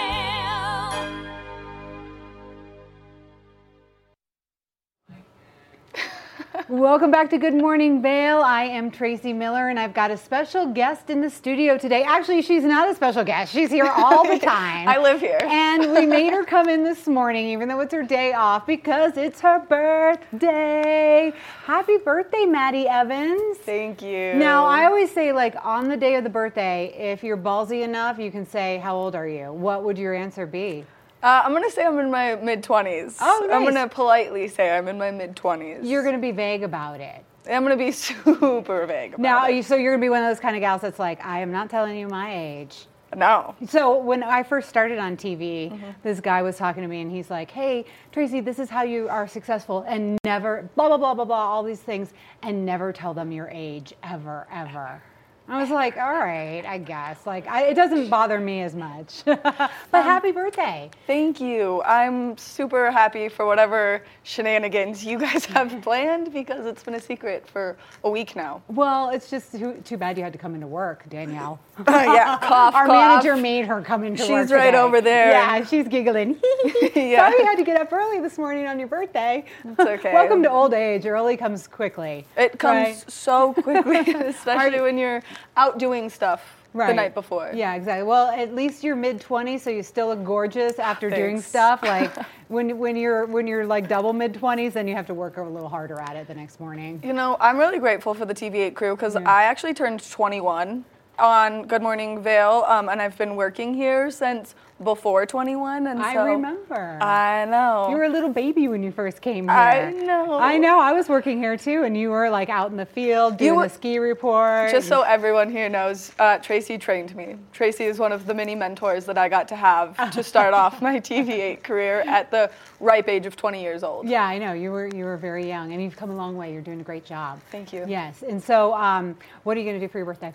Welcome back to Good Morning Vail. I am Tracy Miller and I've got a special guest in the studio today. Actually, she's not a special guest. She's here all the time. I live here. And we made her come in this morning, even though it's her day off, because it's her birthday. Happy birthday, Maddie Evans. Thank you. Now, I always say, like, on the day of the birthday, if you're ballsy enough, you can say, How old are you? What would your answer be? Uh, I'm gonna say I'm in my mid 20s. Oh, I'm gonna politely say I'm in my mid 20s. You're going to be vague about it. I'm gonna be super vague. About Now, it. so you're going to be one of those kind of gals that's like, I am not telling you my age. No. So when I first started on TV, Mm-hmm. this guy was talking to me and he's like, "Hey, Tracy, this is how you are successful and never blah blah blah blah blah all these things and never tell them your age ever ever." I was like, "All right, I guess. Like I, it doesn't bother me as much." but um, happy birthday. Thank you. I'm super happy for whatever shenanigans you guys have planned because it's been a secret for a week now. Well, it's just too, too bad you had to come into work, Danielle. Uh, yeah, cough, Our cough. manager made her come into She's work. She's right today. over there. Yeah, she's giggling. Yeah. Sorry you had to get up early this morning on your birthday. It's okay. Welcome to old age. Early comes quickly. It comes Right? so quickly, especially when you're out doing stuff the night before. Yeah, exactly. Well, at least you're mid 20s, so you still look gorgeous after doing stuff. Like when when you're when you're like double mid 20s, then you have to work a little harder at it the next morning. You know, I'm really grateful for the TV8 crew because I actually turned 21 on Good Morning Vail, um, and I've been working here since before 21. And I so remember. I know. You were a little baby when you first came here. I know. I know. I was working here too, and you were like out in the field You doing were- the ski report. Just so everyone here knows, uh, Tracy trained me. Tracy is one of the many mentors that I got to have to start off my TV8 career at the ripe age of 20 years old. Yeah, I know. You were you were very young, and you've come a long way. You're doing a great job. Thank you. Yes. And so, um, what are you going to do for your birthday?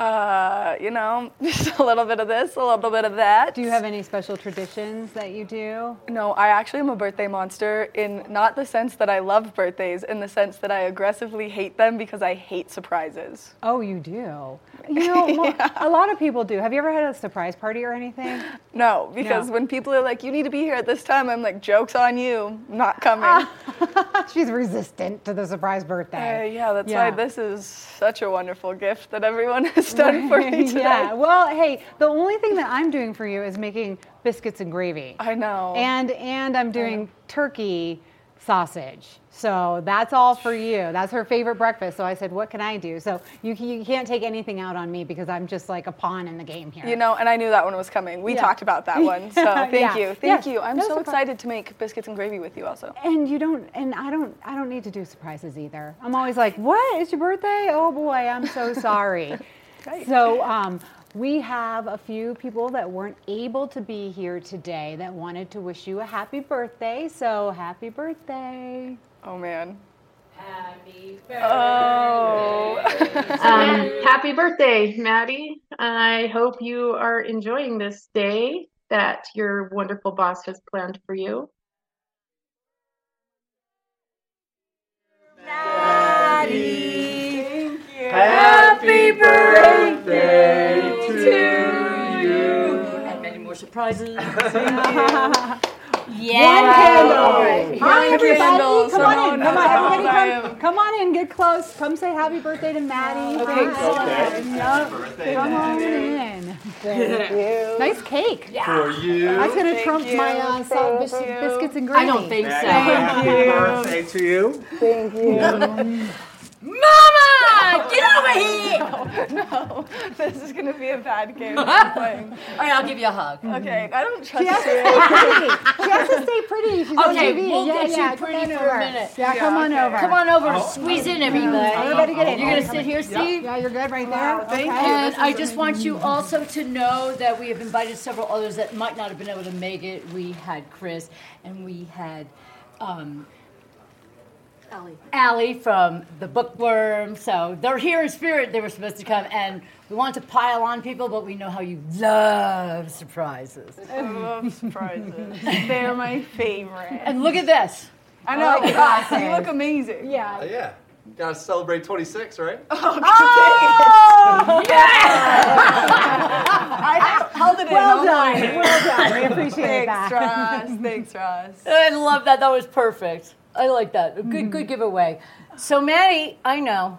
Uh, you know, just a little bit of this, a little bit of that. Do you have any special traditions that you do? No, I actually am a birthday monster in not the sense that I love birthdays, in the sense that I aggressively hate them because I hate surprises. Oh, you do. You know, mo- a lot of people do. Have you ever had a surprise party or anything? No, because No. when people are like, you need to be here at this time, I'm like, joke's on you, not coming. She's resistant to the surprise Uh, birthday. yeah, that's Yeah. why this is such a wonderful gift that everyone has done for me today. yeah. Well, hey, the only thing that I'm doing for you is making biscuits and gravy. I know. And and I'm doing turkey sausage. So that's all for you. That's her favorite breakfast. So I said, what can I do? So you, you can't take anything out on me because I'm just like a pawn in the game here. You know, and I knew that one was coming. We Yeah. talked about that one. So thank Yeah. you. Thank Yeah. you. I'm No so surprise. excited to make biscuits and gravy with you also. And you don't, and I don't, I don't need to do surprises either. I'm always like, what? It's your birthday? Oh boy, I'm so sorry. Right. So um, we have a few people that weren't able to be here today that wanted to wish you a happy birthday. So happy birthday. Oh man. Happy birthday. Oh. Um, happy birthday, Maddie. I hope you are enjoying this day that your wonderful boss has planned for you. Happy birthday to you. And many more surprises. One candle. One Hi, everybody. candle. Come on in. Come on, everybody. Come, come on in. Get close. Come say happy birthday to Maddie. Okay, Hi. okay. Yep. Come on in. Thank you. Nice cake. For you. That's gonna trump you. my uh, salt bis- biscuits and gravy. I don't think so. Happy you. birthday to you. Thank you. Mama, get over here! no, this is gonna be a bad game. I'm playing. All right, I'll give you a hug. Okay, I don't trust you. She has to you. stay pretty. She has to stay pretty. She's on Okay, TV. we'll yeah, get you yeah. come pretty on for a over. minute. Yeah, Yeah, come on over. Come on over and squeeze in, everybody. Everybody get in. You're gonna sit here, Steve? Yeah, you're good right there. Wow, thank okay. you. And I just want you also to know that we have invited several others that might not have been able to make it. We had Chris and we had um, Allie. Allie from the Bookworm. So they're here in spirit. They were supposed to come, and we want to pile on people, but we know how you love surprises. I love surprises. They're my favorite. And look at this. I know. Oh, gosh, you look amazing. Yeah. Uh, yeah. Gotta celebrate 26, right? Oh, yes. I held it in. Well done. Well done. We appreciate Thanks, that. Ross. Thanks, Ross. I love that. That was perfect. I like that. A good, good mm-hmm. giveaway. So, Maddie, I know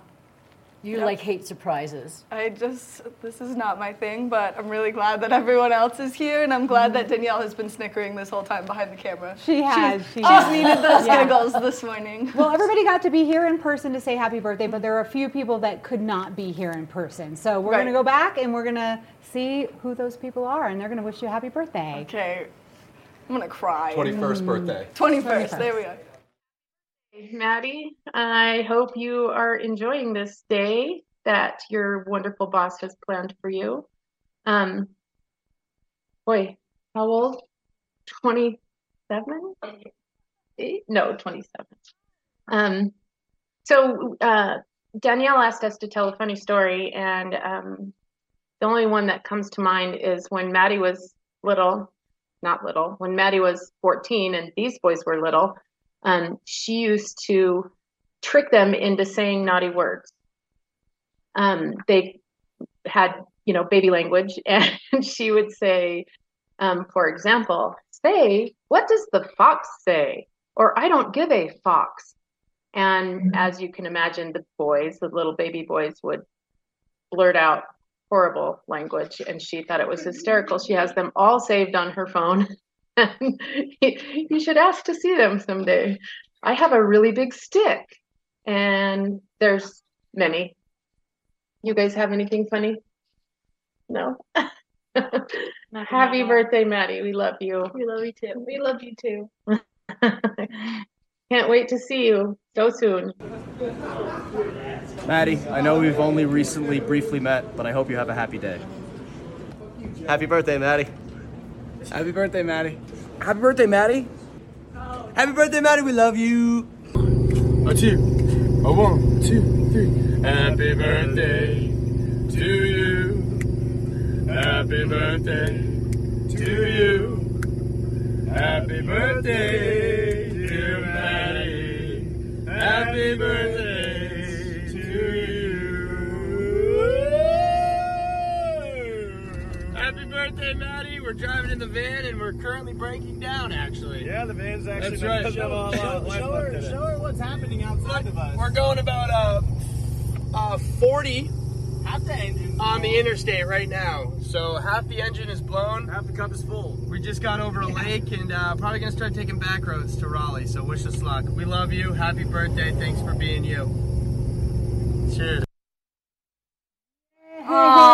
you Yep. like hate surprises. I just, this is not my thing, but I'm really glad that everyone else is here, and I'm glad that mm-hmm. Danielle has been snickering this whole time behind the camera. She has. She's, She she's has. needed those Yeah. giggles this morning. Well, everybody got to be here in person to say happy birthday, but there are a few people that could not be here in person. So we're Right. going to go back and we're going to see who those people are, and they're going to wish you a happy birthday. Okay, I'm gonna cry. 21st birthday. 21st, there we are. Maddie, I hope you are enjoying this day that your wonderful boss has planned for you. Um, boy, how old? 27? Eight? No, 27. Um, so uh, Danielle asked us to tell a funny story, and um, the only one that comes to mind is when Maddie was little, not little, when Maddie was 14 and these boys were little, um, she used to trick them into saying naughty words. Um, they had, you know, baby language, and she would say, um, for example, say, what does the fox say? Or I don't give a fox. And as you can imagine, the boys, the little baby boys, would blurt out horrible language, and she thought it was hysterical. She has them all saved on her phone. you should ask to see them someday. I have a really big stick, and there's many. You guys have anything funny? No? Happy birthday, Maddie. We love you. We love you too. We love you too. Can't wait to see you so soon. Maddie, I know we've only recently briefly met, but I hope you have a happy day. Happy birthday, Maddie. Happy birthday, Maddie. Happy birthday, Maddie. Happy birthday, Maddie. We love you. A two, a one, a two, three. Happy birthday to you. Happy birthday to you. Happy birthday, dear Maddie. Happy birthday We're driving in the van and we're currently breaking down, actually. Yeah, the van's actually That's right. putting up a Show- show her- show her what's happening outside of us. We're going about uh, uh 40 half the engine on the interstate right now. So half the engine is blown. Half the cup is full. We just got over a lake and uh, probably gonna start taking back roads to Raleigh. So wish us luck. We love you. Happy birthday. Thanks for being you. Cheers. Wow.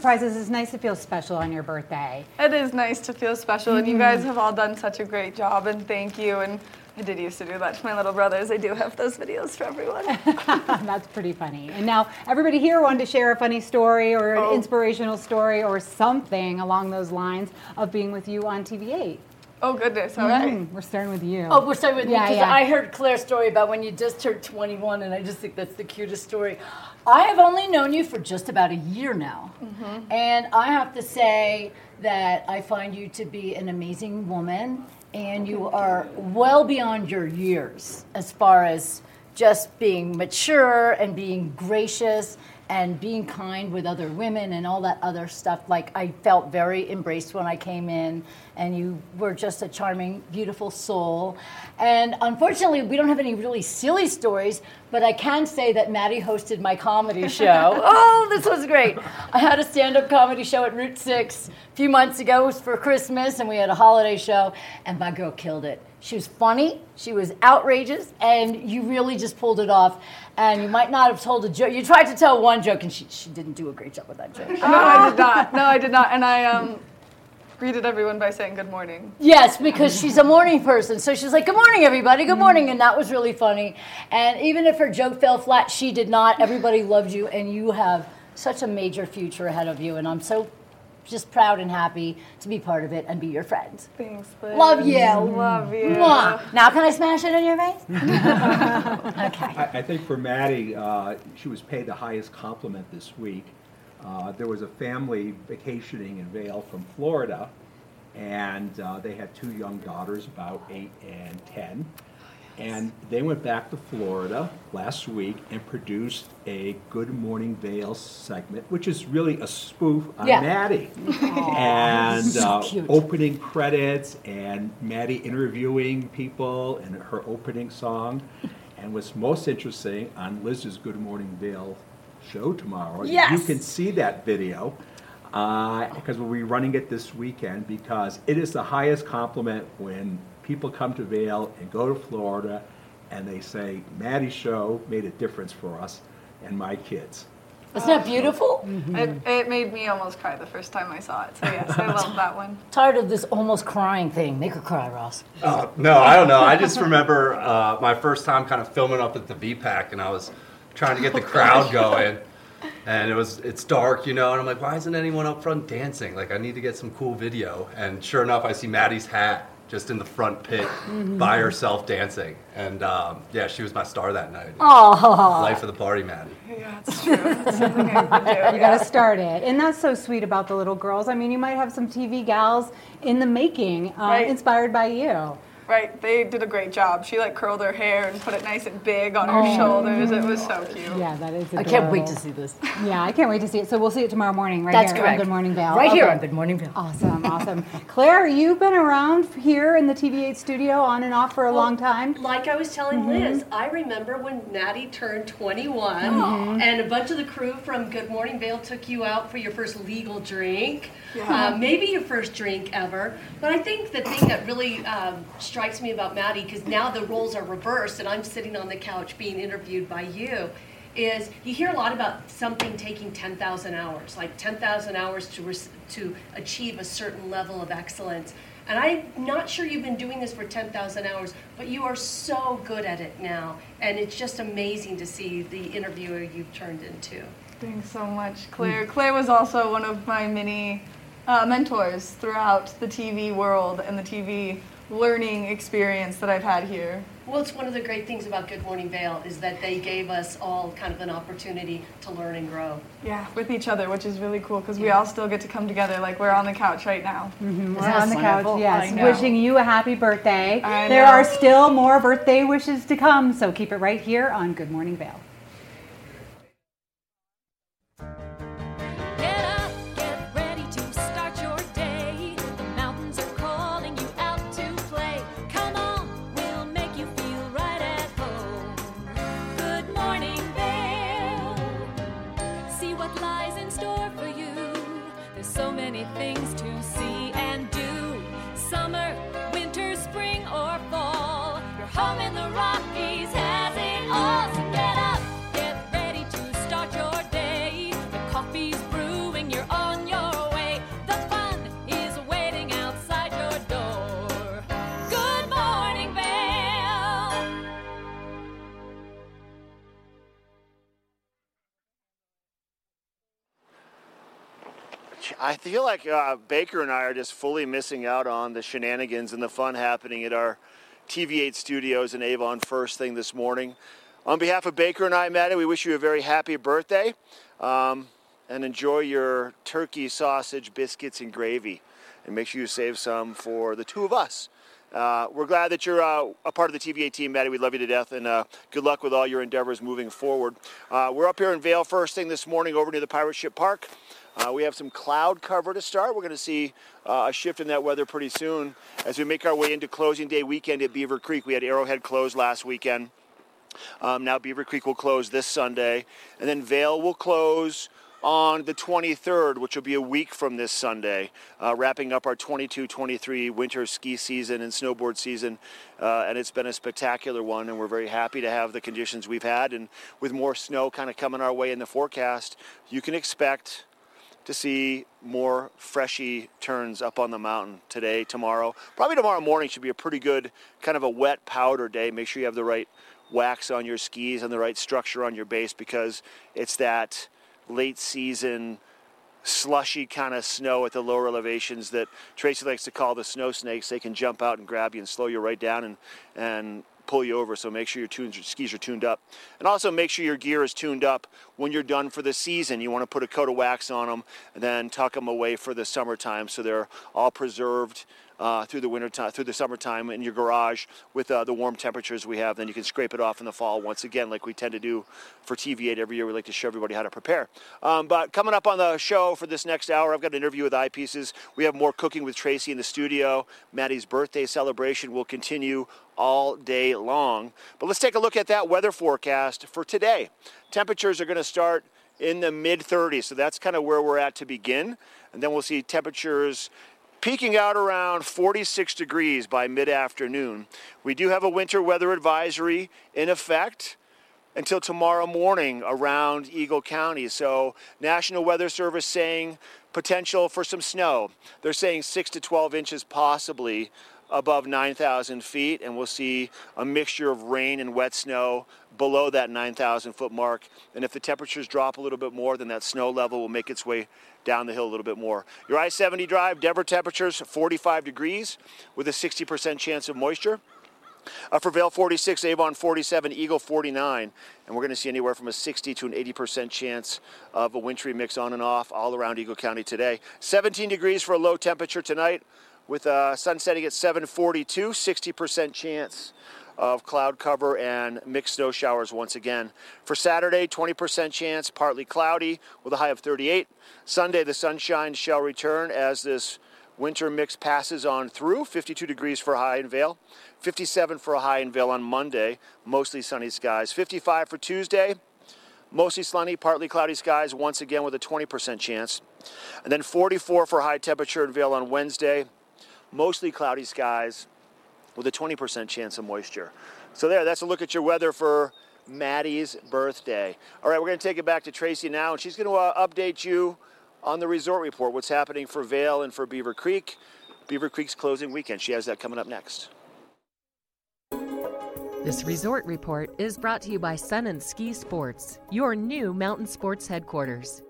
Surprises, it's nice to feel special on your birthday. It is nice to feel special, and you Mhm. guys have all done such a great job, and thank you. And I did used to do that to my little brothers. I do have those videos for everyone. That's pretty funny. And now everybody here wanted to share a funny story or an Oh. inspirational story or something along those lines of being with you on TV8. Oh goodness! All right. Mhm. We're starting with you. Oh, we're starting with yeah, me because yeah. I heard Claire's story about when you just turned 21, and I just think that's the cutest story. I have only known you for just about a year now, Mm-hmm. and I have to say that I find you to be an amazing woman, and you are well beyond your years as far as just being mature and being gracious and being kind with other women and all that other stuff. Like I felt very embraced when I came in, and you were just a charming, beautiful soul. And unfortunately, we don't have any really silly stories, but I can say that Maddie hosted my comedy show. oh, this was great. I had a stand up comedy show at Route 6 a few months ago. It was for Christmas, and we had a holiday show, and my girl killed it. She was funny, she was outrageous, and you really just pulled it off. And you might not have told a joke. You tried to tell one joke, and she, she didn't do a great job with that joke. No, I did not. No, I did not. And I um, greeted everyone by saying good morning. Yes, because she's a morning person. So she's like, Good morning, everybody. Good morning. And that was really funny. And even if her joke fell flat, she did not. Everybody loved you, and you have such a major future ahead of you. And I'm so just proud and happy to be part of it and be your friend. Thanks, Liz. Love you. Love you. Mwah. Now, can I smash it in your face? I, I think for Maddie, uh, she was paid the highest compliment this week. Uh, there was a family vacationing in Vail from Florida, and uh, they had two young daughters, about eight and ten. And they went back to Florida last week and produced a Good Morning Vail segment, which is really a spoof on Yeah. Maddie. And so uh, cute. opening credits and Maddie interviewing people and her opening song. And what's most interesting on Liz's Good Morning Vail show tomorrow, you can see that video because we'll be running it this weekend because it is the highest compliment when people come to Vail and go to Florida and they say, Maddie's show made a difference for us and my kids. Isn't that beautiful? It, it made me almost cry the first time I saw it. So yes, I love that one. Tired of this almost crying thing. Make her cry, Ross. Uh, no, I don't know. I just remember uh, my first time kind of filming up at the VPAC, and I was trying to get the crowd going, and it was it's dark, you know, and I'm like, why isn't anyone up front dancing? Like, I need to get some cool video. And sure enough, I see Maddie's hat just in the front pit by herself dancing, and um, yeah, she was my star that night. Aw. Life of the party, Maddie. Yeah, it's true. That's something I could do. you got to start it. And that's so sweet about the little girls. I mean, you might have some TV gals in the making, uh, Right. inspired by you. Right, they did a great job. She like curled her hair and put it nice and big on her Oh. shoulders. It was so cute. Yeah, that is. I can't wait to see this. Yeah, I can't wait to see it. So we'll see it tomorrow morning, right That's here correct. on Good Morning Vail. Right here on Good Morning Vail. Awesome, awesome. Claire, you've been around here in the TV8 studio on and off for a Well, long time. Like I was telling Mhm. Liz, I remember when Natty turned 21 Mhm. and a bunch of the crew from Good Morning Vail took you out for your first legal drink, Yeah. uh, maybe your first drink ever. But I think the thing that really um, strikes me about Maddie, because now the roles are reversed and I'm sitting on the couch being interviewed by you, is you hear a lot about something taking 10,000 hours, like 10,000 hours to, res- to achieve a certain level of excellence. And I'm not sure you've been doing this for 10,000 hours, but you are so good at it now. And it's just amazing to see the interviewer you've turned into. Thanks so much, Claire. Claire was also one of my many uh, mentors throughout the TV world and the TV learning experience that I've had here. Well, it's one of the great things about Good Morning Vail is that they gave us all kind of an opportunity to learn and grow. Yeah, with each other, which is really cool because we all still get to come together like we're on the couch right now. Mhm, We're on the couch, yes, wishing you a happy birthday. I There know. are still more birthday wishes to come, so keep it right here on Good Morning Vail. Feel like uh, Baker and I are just fully missing out on the shenanigans and the fun happening at our TV8 studios in Avon first thing this morning. On behalf of Baker and I, Maddie, we wish you a very happy birthday um, and enjoy your turkey, sausage, biscuits, and gravy. And make sure you save some for the two of us. Uh, we're glad that you're uh, a part of the TV8 team, Maddie. We love you to death, and uh, good luck with all your endeavors moving forward. Uh, we're up here in Vail first thing this morning over near the Pirate Ship Park. Uh, we have some cloud cover to start. We're going to see uh, a shift in that weather pretty soon as we make our way into closing day weekend at Beaver Creek. We had Arrowhead closed last weekend. Um, now Beaver Creek will close this Sunday, and then Vail will close on the 23rd, which will be a week from this Sunday, uh, wrapping up our 22-23 winter ski season and snowboard season. Uh, and it's been a spectacular one, and we're very happy to have the conditions we've had. And with more snow kind of coming our way in the forecast, you can expect to see more freshy turns up on the mountain today, tomorrow. Probably tomorrow morning should be a pretty good kind of a wet powder day. Make sure you have the right wax on your skis and the right structure on your base because it's that late season slushy kind of snow at the lower elevations that Tracy likes to call the snow snakes. They can jump out and grab you and slow you right down and, and pull you over. So make sure your, tunes, your skis are tuned up. And also make sure your gear is tuned up when you're done for the season. You want to put a coat of wax on them and then tuck them away for the summertime so they're all preserved uh, through the winter time, through the summertime in your garage with uh, the warm temperatures we have. Then you can scrape it off in the fall once again, like we tend to do for TV8 every year. We like to show everybody how to prepare. Um, but coming up on the show for this next hour, I've got an interview with Eyepieces. We have more cooking with Tracy in the studio. Maddie's birthday celebration will continue all day long. But let's take a look at that weather forecast for today. Temperatures are going to start in the mid 30s, so that's kind of where we're at to begin. And then we'll see temperatures peaking out around 46 degrees by mid afternoon. We do have a winter weather advisory in effect until tomorrow morning around Eagle County. So, National Weather Service saying potential for some snow. They're saying 6 to 12 inches possibly above 9,000 feet, and we'll see a mixture of rain and wet snow below that 9,000 foot mark. And if the temperatures drop a little bit more, then that snow level will make its way down the hill a little bit more. Your I 70 drive, Denver temperatures 45 degrees with a 60% chance of moisture. Uh, for Vail 46, Avon 47, Eagle 49, and we're going to see anywhere from a 60 to an 80% chance of a wintry mix on and off all around Eagle County today. 17 degrees for a low temperature tonight with uh, sun setting at 742, 60% chance of cloud cover and mixed snow showers once again. For Saturday, 20% chance, partly cloudy with a high of 38. Sunday, the sunshine shall return as this winter mix passes on through. 52 degrees for high in Vail, 57 for a high in Vail on Monday, mostly sunny skies. 55 for Tuesday, mostly sunny, partly cloudy skies once again with a 20% chance. And then 44 for high temperature in Vail on Wednesday, mostly cloudy skies with a 20% chance of moisture. So there, that's a look at your weather for Maddie's birthday. All right, we're going to take it back to Tracy now, and she's going to uh, update you on the resort report, what's happening for Vail and for Beaver Creek. Beaver Creek's closing weekend. She has that coming up next. This resort report is brought to you by Sun and Ski Sports, your new mountain sports headquarters.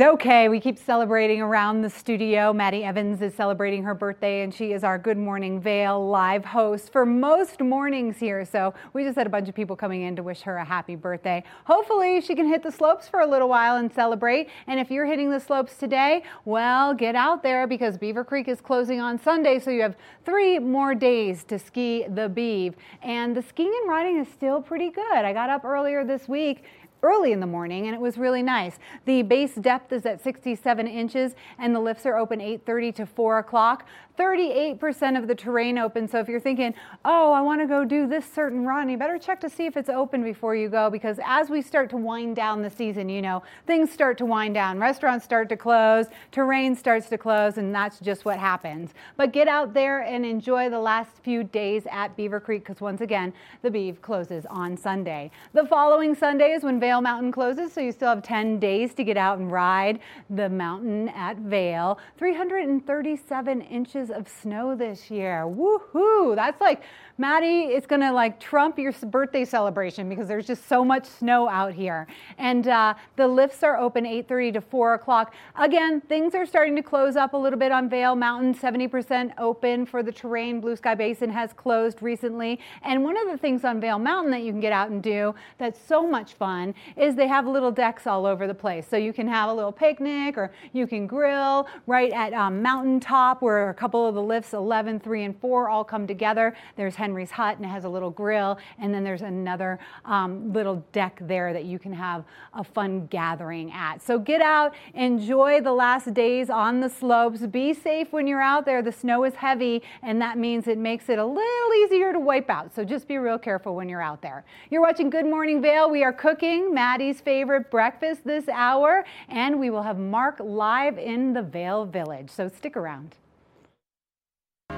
Okay, we keep celebrating around the studio. Maddie Evans is celebrating her birthday, and she is our Good Morning Vail live host for most mornings here. So we just had a bunch of people coming in to wish her a happy birthday. Hopefully, she can hit the slopes for a little while and celebrate. And if you're hitting the slopes today, well, get out there because Beaver Creek is closing on Sunday, so you have three more days to ski the Beeve. And the skiing and riding is still pretty good. I got up earlier this week early in the morning and it was really nice. The base depth is at 67 inches and the lifts are open 8:30 to 4 o'clock. 38% of the terrain open. So if you're thinking, oh, I want to go do this certain run, you better check to see if it's open before you go because as we start to wind down the season, you know, things start to wind down. Restaurants start to close, terrain starts to close, and that's just what happens. But get out there and enjoy the last few days at Beaver Creek because once again, the Beav closes on Sunday. The following Sunday is when Vail Mountain closes, so you still have 10 days to get out and ride the mountain at Vail. 337 inches of snow this year. Woohoo! That's like Maddie, it's gonna like trump your birthday celebration because there's just so much snow out here. And uh, the lifts are open 8:30 to 4 o'clock. Again, things are starting to close up a little bit on Vail Mountain. 70% open for the terrain. Blue Sky Basin has closed recently. And one of the things on Vail Mountain that you can get out and do that's so much fun is they have little decks all over the place. So you can have a little picnic or you can grill right at um, Mountaintop where a couple of the lifts 11, 3, and 4 all come together. There's Henry's Hut and it has a little grill, and then there's another um, little deck there that you can have a fun gathering at. So get out, enjoy the last days on the slopes. Be safe when you're out there. The snow is heavy, and that means it makes it a little easier to wipe out. So just be real careful when you're out there. You're watching Good Morning Vail. We are cooking Maddie's favorite breakfast this hour, and we will have Mark live in the Vail Village. So stick around.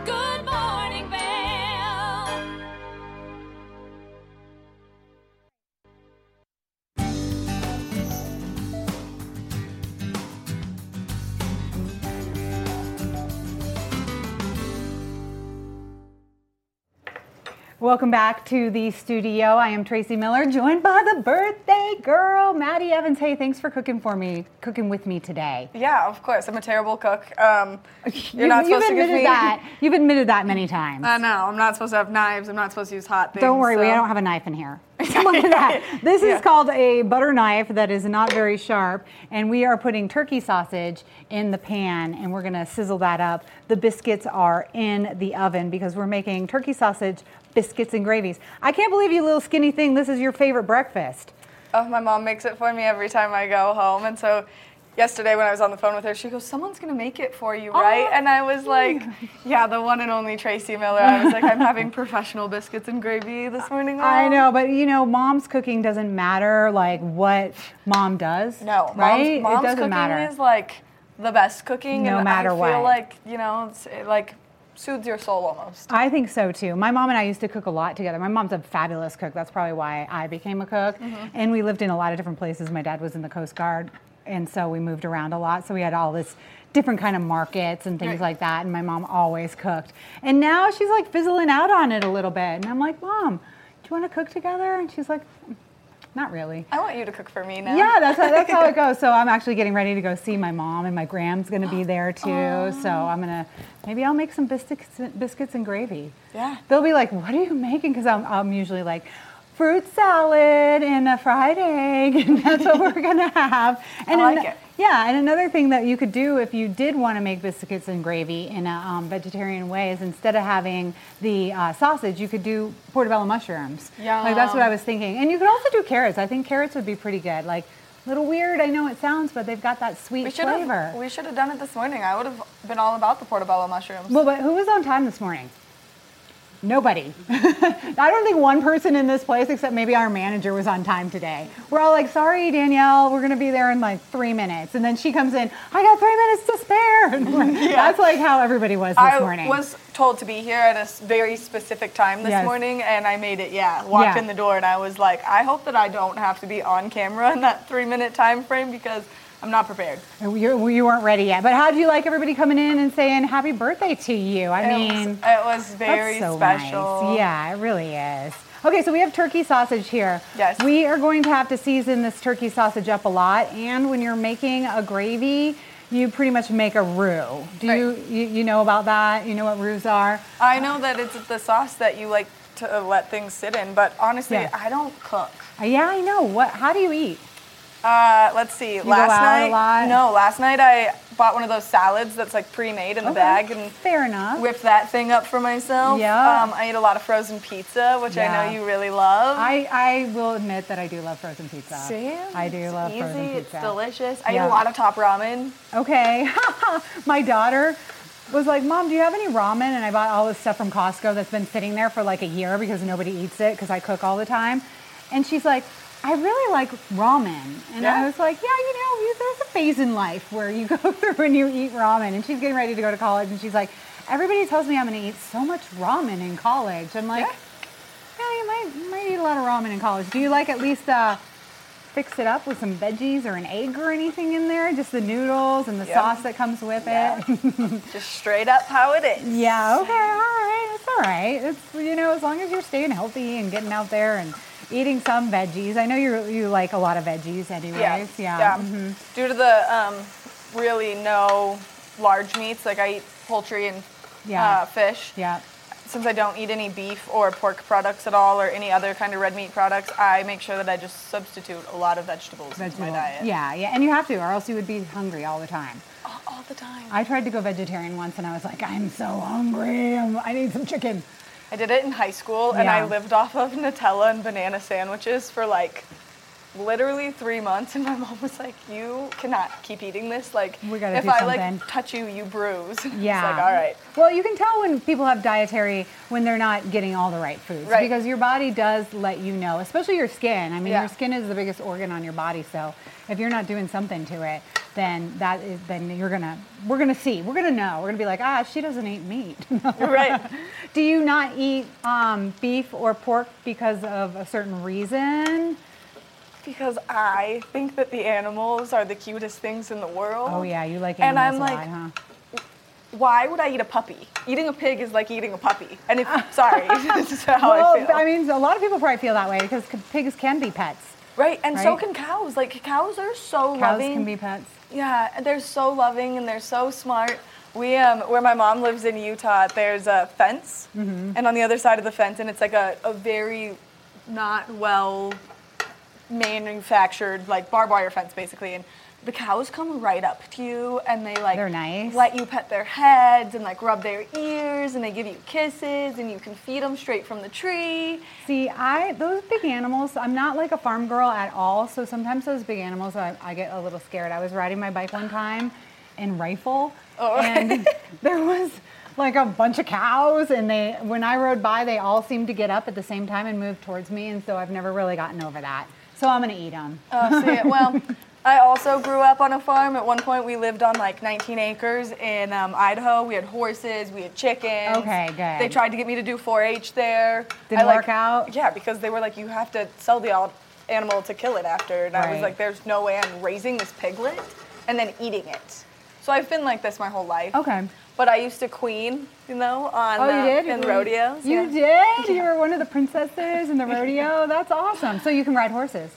Good Welcome back to the studio. I am Tracy Miller, joined by the birthday girl, Maddie Evans. Hey, thanks for cooking for me, cooking with me today. Yeah, of course. I'm a terrible cook. Um, you're You- not supposed to give me that. You've admitted that many times. I know. I'm not supposed to have knives. I'm not supposed to use hot things. Don't worry, we don't have a knife in here. Look at that. This is called a butter knife that is not very sharp, and we are putting turkey sausage in the pan, and we're gonna sizzle that up. The biscuits are in the oven because we're making turkey sausage, biscuits, and gravies. I can't believe you little skinny thing. This is your favorite breakfast. Oh, my mom makes it for me every time I go home, and so. Yesterday, when I was on the phone with her, she goes, "Someone's gonna make it for you, right?" and I was like, "Yeah, the one and only Tracy Miller." I was like, "I'm having professional biscuits and gravy this morning." I know, but you know, mom's cooking doesn't matter like what mom does. No, right? mom's, mom's it doesn't cooking matter. is like the best cooking. No and matter I what. feel like you know, it's, like soothes your soul almost. I think so too. My mom and I used to cook a lot together. My mom's a fabulous cook. That's probably why I became a cook. Mhm. And we lived in a lot of different places. My dad was in the Coast Guard, and so we moved around a lot. So we had all this different kind of markets and things Right. like that. And my mom always cooked. And now she's like fizzling out on it a little bit. And I'm like, Mom, do you want to cook together? And she's like, Not really. I want you to cook for me now. Yeah, that's how, that's how it goes. So I'm actually getting ready to go see my mom, and my Gram's going to be there too. So I'm gonna maybe I'll make some biscuits, biscuits and gravy. Yeah. They'll be like, "What are you making?" Because I'm, I'm usually like. Fruit salad and a fried egg, and that's what we're gonna have. And I like ano- it. Yeah, and another thing that you could do if you did want to make biscuits and gravy in a um, vegetarian way is instead of having the uh, sausage, you could do portobello mushrooms. Yeah, Like that's what I was thinking. And you could also do carrots. I think carrots would be pretty good. Like a little weird, I know it sounds, but they've got that sweet We flavor. have we should have done it this morning. I would have been all about the portobello mushrooms. Well, but who was on time this morning? Nobody. I don't think one person in this place, except maybe our manager, was on time today. We're all like, sorry, Danielle, we're going to be there in like three minutes. And then she comes in, I got three minutes to spare. And Yeah. That's like how everybody was this morning. I morning. was told to be here at a very specific time this Yes. morning, and I made it. Yeah, walked Yeah. in the door, and I was like, I hope that I don't have to be on camera in that three-minute time frame because I'm not prepared. you, you weren't ready yet. But how do you like everybody coming in and saying happy birthday to you? I It was- mean, it was very so special. Nice. Yeah, it really is. Okay, so we have turkey sausage here. Yes. We are going to have to season this turkey sausage up a lot. And when you're making a gravy, you pretty much make a roux. Do you, you you know about that? You know what roux are? I know that it's the sauce that you like to let things sit in, but honestly, Yeah. I don't cook. Uh, yeah, I know. What? How do you eat? Uh, let's see. go last night, lot? no. Last night I bought one of those salads that's like pre-made in the Okay, bag and fair enough. whipped that thing up for myself. Yeah. Um, I eat a lot of frozen pizza, which I know you really love. I, I will admit that I do love frozen pizza. See? I do It's love easy, frozen It's pizza. delicious. I Yeah. eat a lot of top ramen. Okay. My daughter was like, Mom, do you have any ramen? And I bought all this stuff from Costco that's been sitting there for like a year because nobody eats it because I cook all the time. And she's like, I really like ramen. And I was like, yeah, you know, there's a phase in life where you go through and you eat ramen. And she's getting ready to go to college and she's like, everybody tells me I'm going to eat so much ramen in college. I'm like, yeah, you might, you might eat a lot of ramen in college. Do you like at least uh, fix it up with some veggies or an egg or anything in there? Just the noodles and the Yep. sauce that comes with it? Just straight up how it is. yeah, okay, all right. It's all right. It's, you know, as long as you're staying healthy and getting out there and eating some veggies. I know you you like a lot of veggies anyways. Yeah. Yeah. mhm. Due to the um, really no large meats, like I eat poultry and Yeah. uh, fish. Yeah. Since I don't eat any beef or pork products at all, or any other kind of red meat products, I make sure that I just substitute a lot of vegetables into my diet. Yeah, yeah, and you have to, or else you would be hungry all the time. all the time. I tried to go vegetarian once, and I was like, I'm so hungry. I'm, I need some chicken. I did it in high school, and I lived off of Nutella and banana sandwiches for like literally three months. And my mom was like, "You cannot keep eating this. Like, We gotta if I something." like touch you, you bruise." Yeah. it's like, all right. Well, you can tell when people have dietary when they're not getting all the right foods Right. because your body does let you know, especially your skin. I mean, Yeah. your skin is the biggest organ on your body, so if you're not doing something to it, then that is then you're gonna we're gonna see we're gonna know we're gonna be like ah she doesn't eat meat. Right. Do you not eat um, beef or pork because of a certain reason? Because I think that the animals are the cutest things in the world. Oh yeah, you like animals And I'm a like, lot, huh? why would I eat a puppy? Eating a pig is like eating a puppy. And if sorry, this is how well, I feel. I mean, a lot of people probably feel that way because pigs can be pets. Right, and so can cows. Like cows are so Cows loving. can be pets. Yeah, and they're so loving and they're so smart. We um, where my mom lives in Utah, there's a fence, Mhm. and on the other side of the fence, and it's like a, a very not well manufactured like barbed wire fence basically, and the cows come right up to you and they like They're nice. let you pet their heads and like rub their ears and they give you kisses and you can feed them straight from the tree. See, I those big animals. I'm not like a farm girl at all. So sometimes those big animals, I, I get a little scared. I was riding my bike one time in Rifle, Oh. and there was like a bunch of cows, and they when I rode by, they all seemed to get up at the same time and move towards me, and so I've never really gotten over that. So I'm gonna eat them. Oh, see, well, I also grew up on a farm. At one point, we lived on like 19 acres in um, Idaho. We had horses, we had chickens. Okay, good. They tried to get me to do 4-H there. Didn't I, like- work out? Yeah, because they were like, you have to sell the al- animal to kill it after. And I was Right. like, there's no way I'm raising this piglet and then eating it. So I've been like this my whole life. Okay. But I used to queen, you know, on Oh, you uh, did? in You- rodeos. You yeah. did? You were one of the princesses in the rodeo. That's awesome. So you can ride horses.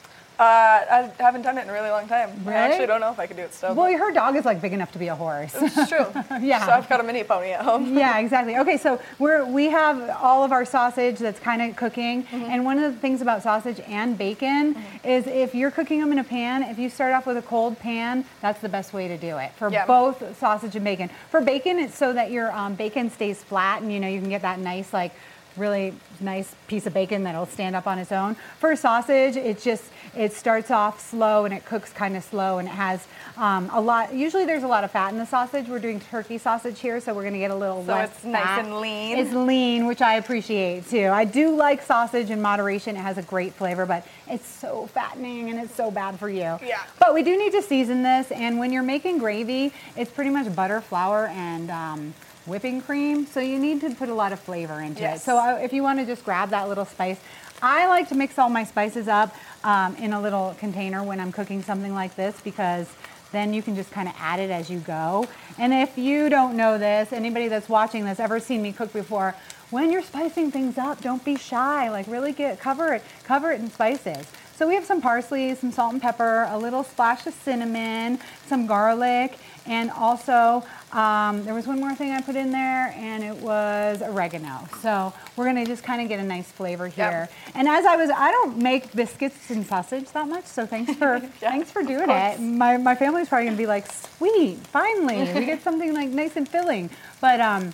Uh, I haven't done it in a really long time. I actually don't know if I could do it still. Well, her dog is like big enough to be a horse. It's true. yeah. So I've got a mini pony at home. yeah, exactly. Okay, so we're we have all of our sausage that's kind of cooking, Mm-hmm. and one of the things about sausage and bacon is if you're cooking them in a pan, if you start off with a cold pan, that's the best way to do it for Yeah. both sausage and bacon. For bacon, it's so that your um, bacon stays flat, and you know you can get that nice like really nice piece of bacon that'll stand up on its own. For sausage, it's just it starts off slow and it cooks kind of slow and it has um, a lot. Usually, there's a lot of fat in the sausage. We're doing turkey sausage here, so we're going to get a little less. So it's nice and lean. It's lean, which I appreciate too. I do like sausage in moderation. It has a great flavor, but it's so fattening and it's so bad for you. Yeah. But we do need to season this, and when you're making gravy, it's pretty much butter, flour, and um, whipping cream. So you need to put a lot of flavor into it. So uh, if you want to just grab that little spice, I like to mix all my spices up um, in a little container when I'm cooking something like this because then you can just kind of add it as you go. And if you don't know this, anybody that's watching this ever seen me cook before, when you're spicing things up, don't be shy. Like really get cover it, cover it in spices. So we have some parsley, some salt and pepper, a little splash of cinnamon, some garlic, And also, um, there was one more thing I put in there, and it was oregano. So we're gonna just kind of get a nice flavor here. And as I was, I don't make biscuits and sausage that much, so thanks for thanks for doing it. My my family's probably gonna be like, sweet, finally, we get something like nice and filling. But um,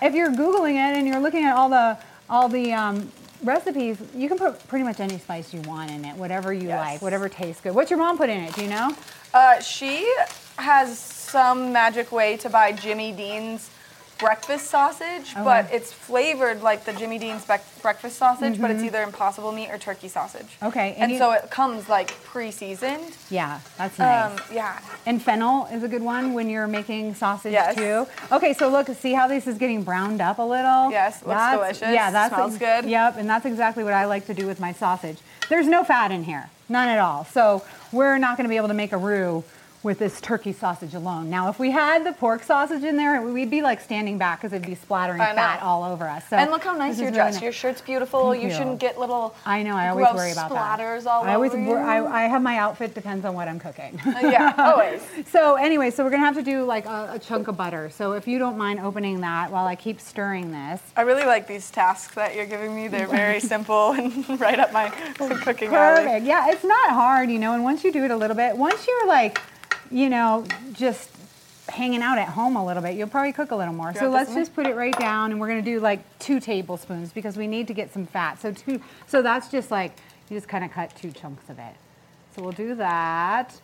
if you're googling it and you're looking at all the all the um, recipes, you can put pretty much any spice you want in it, whatever you Yes. like, whatever tastes good. What's your mom put in it? Do you know? Uh, she has some magic way to buy Jimmy Dean's breakfast sausage, but it's flavored like the Jimmy Dean's bec- breakfast sausage, but it's Mhm. either impossible meat or turkey sausage. Okay, and And, you- so it comes like pre-seasoned. Yeah, that's nice. Um, yeah. And fennel is a good one when you're making sausage Yes. too. Okay, so look, see how this is getting browned up a little? Yes, looks That's- delicious, Yeah, that smells good. Yep, and that's exactly what I like to do with my sausage. There's no fat in here, none at all. So we're not going to be able to make a roux with this turkey sausage alone. Now, if we had the pork sausage in there, we'd be like standing back because it'd be splattering fat all over us. So and look how nice you're is really nice. Your shirt's beautiful. You, you. shouldn't get little. I know. I always worry about splatters that. all I always, over you. I, I have my outfit depends on what I'm cooking. Uh, yeah, always. So anyway, so we're gonna have to do like a, a chunk of butter. So if you don't mind opening that while I keep stirring this. I really like these tasks that you're giving me. They're very simple and right up my cooking alley. Perfect. Yeah, it's not hard, you know. And once you do it a little bit, once you're like, you know, just hanging out at home a little bit, you'll probably cook a little more. So let's just put it right down, and we're gonna do like two tablespoons because we need to get some fat. So two. So that's just like you just kind of cut two chunks of it. So we'll do that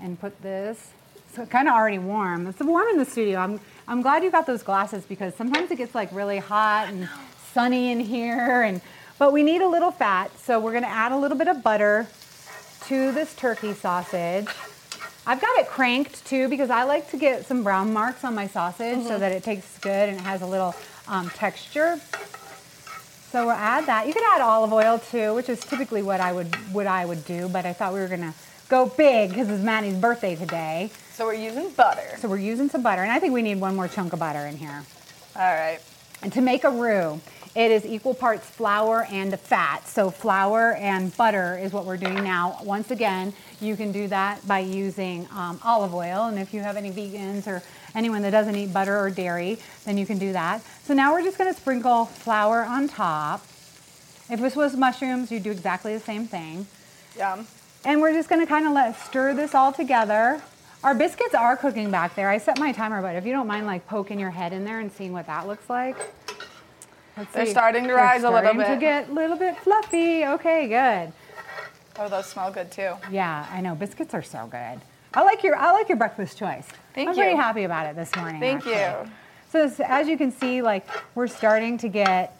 and put this. So kind of already warm. It's warm in the studio. I'm I'm glad you got those glasses because sometimes it gets like really hot and sunny in here and but we need a little fat. So we're going to add a little bit of butter to this turkey sausage. I've got it cranked too because I like to get some brown marks on my sausage so Mhm. that it tastes good and it has a little um, texture. So we'll add that. You could add olive oil too, which is typically what I would what I would do, but I thought we were gonna go big because it's Maddie's birthday today. So we're using butter. So we're using some butter, and I think we need one more chunk of butter in here. All right. And to make a roux, it is equal parts flour and fat. So flour and butter is what we're doing now. Once again, you can do that by using um, olive oil. And if you have any vegans or anyone that doesn't eat butter or dairy, then you can do that. So now we're just gonna sprinkle flour on top. If this was mushrooms, you'd do exactly the same thing. Yum. And we're just gonna kind of let stir this all together. Our biscuits are cooking back there. I set my timer, but if you don't mind like poking your head in there and seeing what that looks like. Let's They're see. starting to They're rise a little bit. to get a little bit fluffy. Okay, good. Oh, those smell good too. Yeah, I know. Biscuits are so good. I like your I like your breakfast choice. Thank you. I'm very happy about it this morning. Thank actually. you. So as, as you can see, like we're starting to get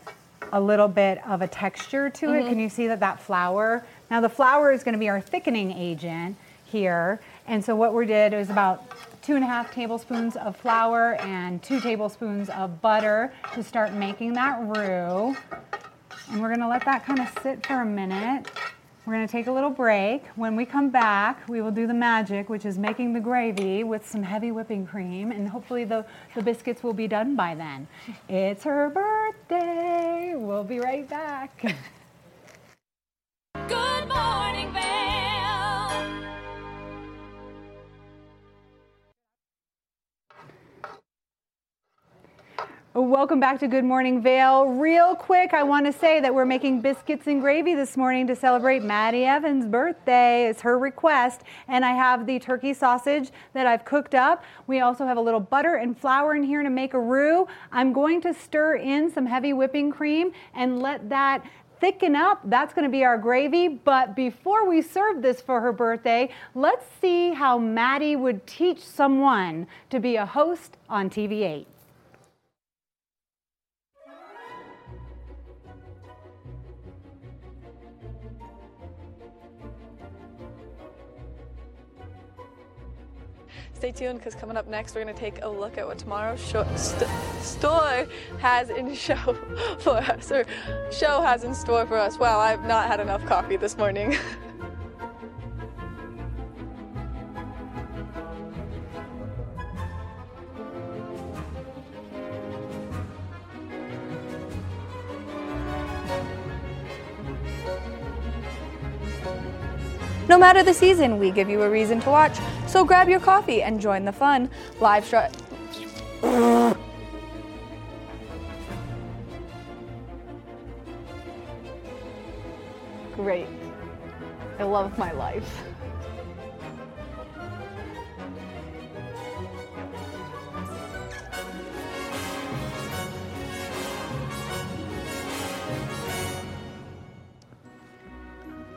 a little bit of a texture to it. Mhm. Can you see that that flour? Now the flour is going to be our thickening agent here. And so what we did was about two and a half tablespoons of flour and two tablespoons of butter to start making that roux. And we're to let that kind of sit for a minute. We're to take a little break. When we come back, we will do the magic, which is making the gravy with some heavy whipping cream, and hopefully the, the biscuits will be done by then. It's her birthday. We'll be right back. Good morning, Vail. Welcome back to Good Morning Vail. Real quick, I want to say that we're making biscuits and gravy this morning to celebrate Maddie Evans' birthday. It's her request. And I have the turkey sausage that I've cooked up. We also have a little butter and flour in here to make a roux. I'm going to stir in some heavy whipping cream and let that thicken up. That's going to be our gravy. But before we serve this for her birthday, let's see how Maddie would teach someone to be a host on TV8. Stay tuned because coming up next, we're going to take a look at what tomorrow's show, st- store has in show for us, or show has in store for us. Wow, I've not had enough coffee this morning. No matter the season, we give you a reason to watch. So grab your coffee and join the fun. Live stri- Great. I love my life.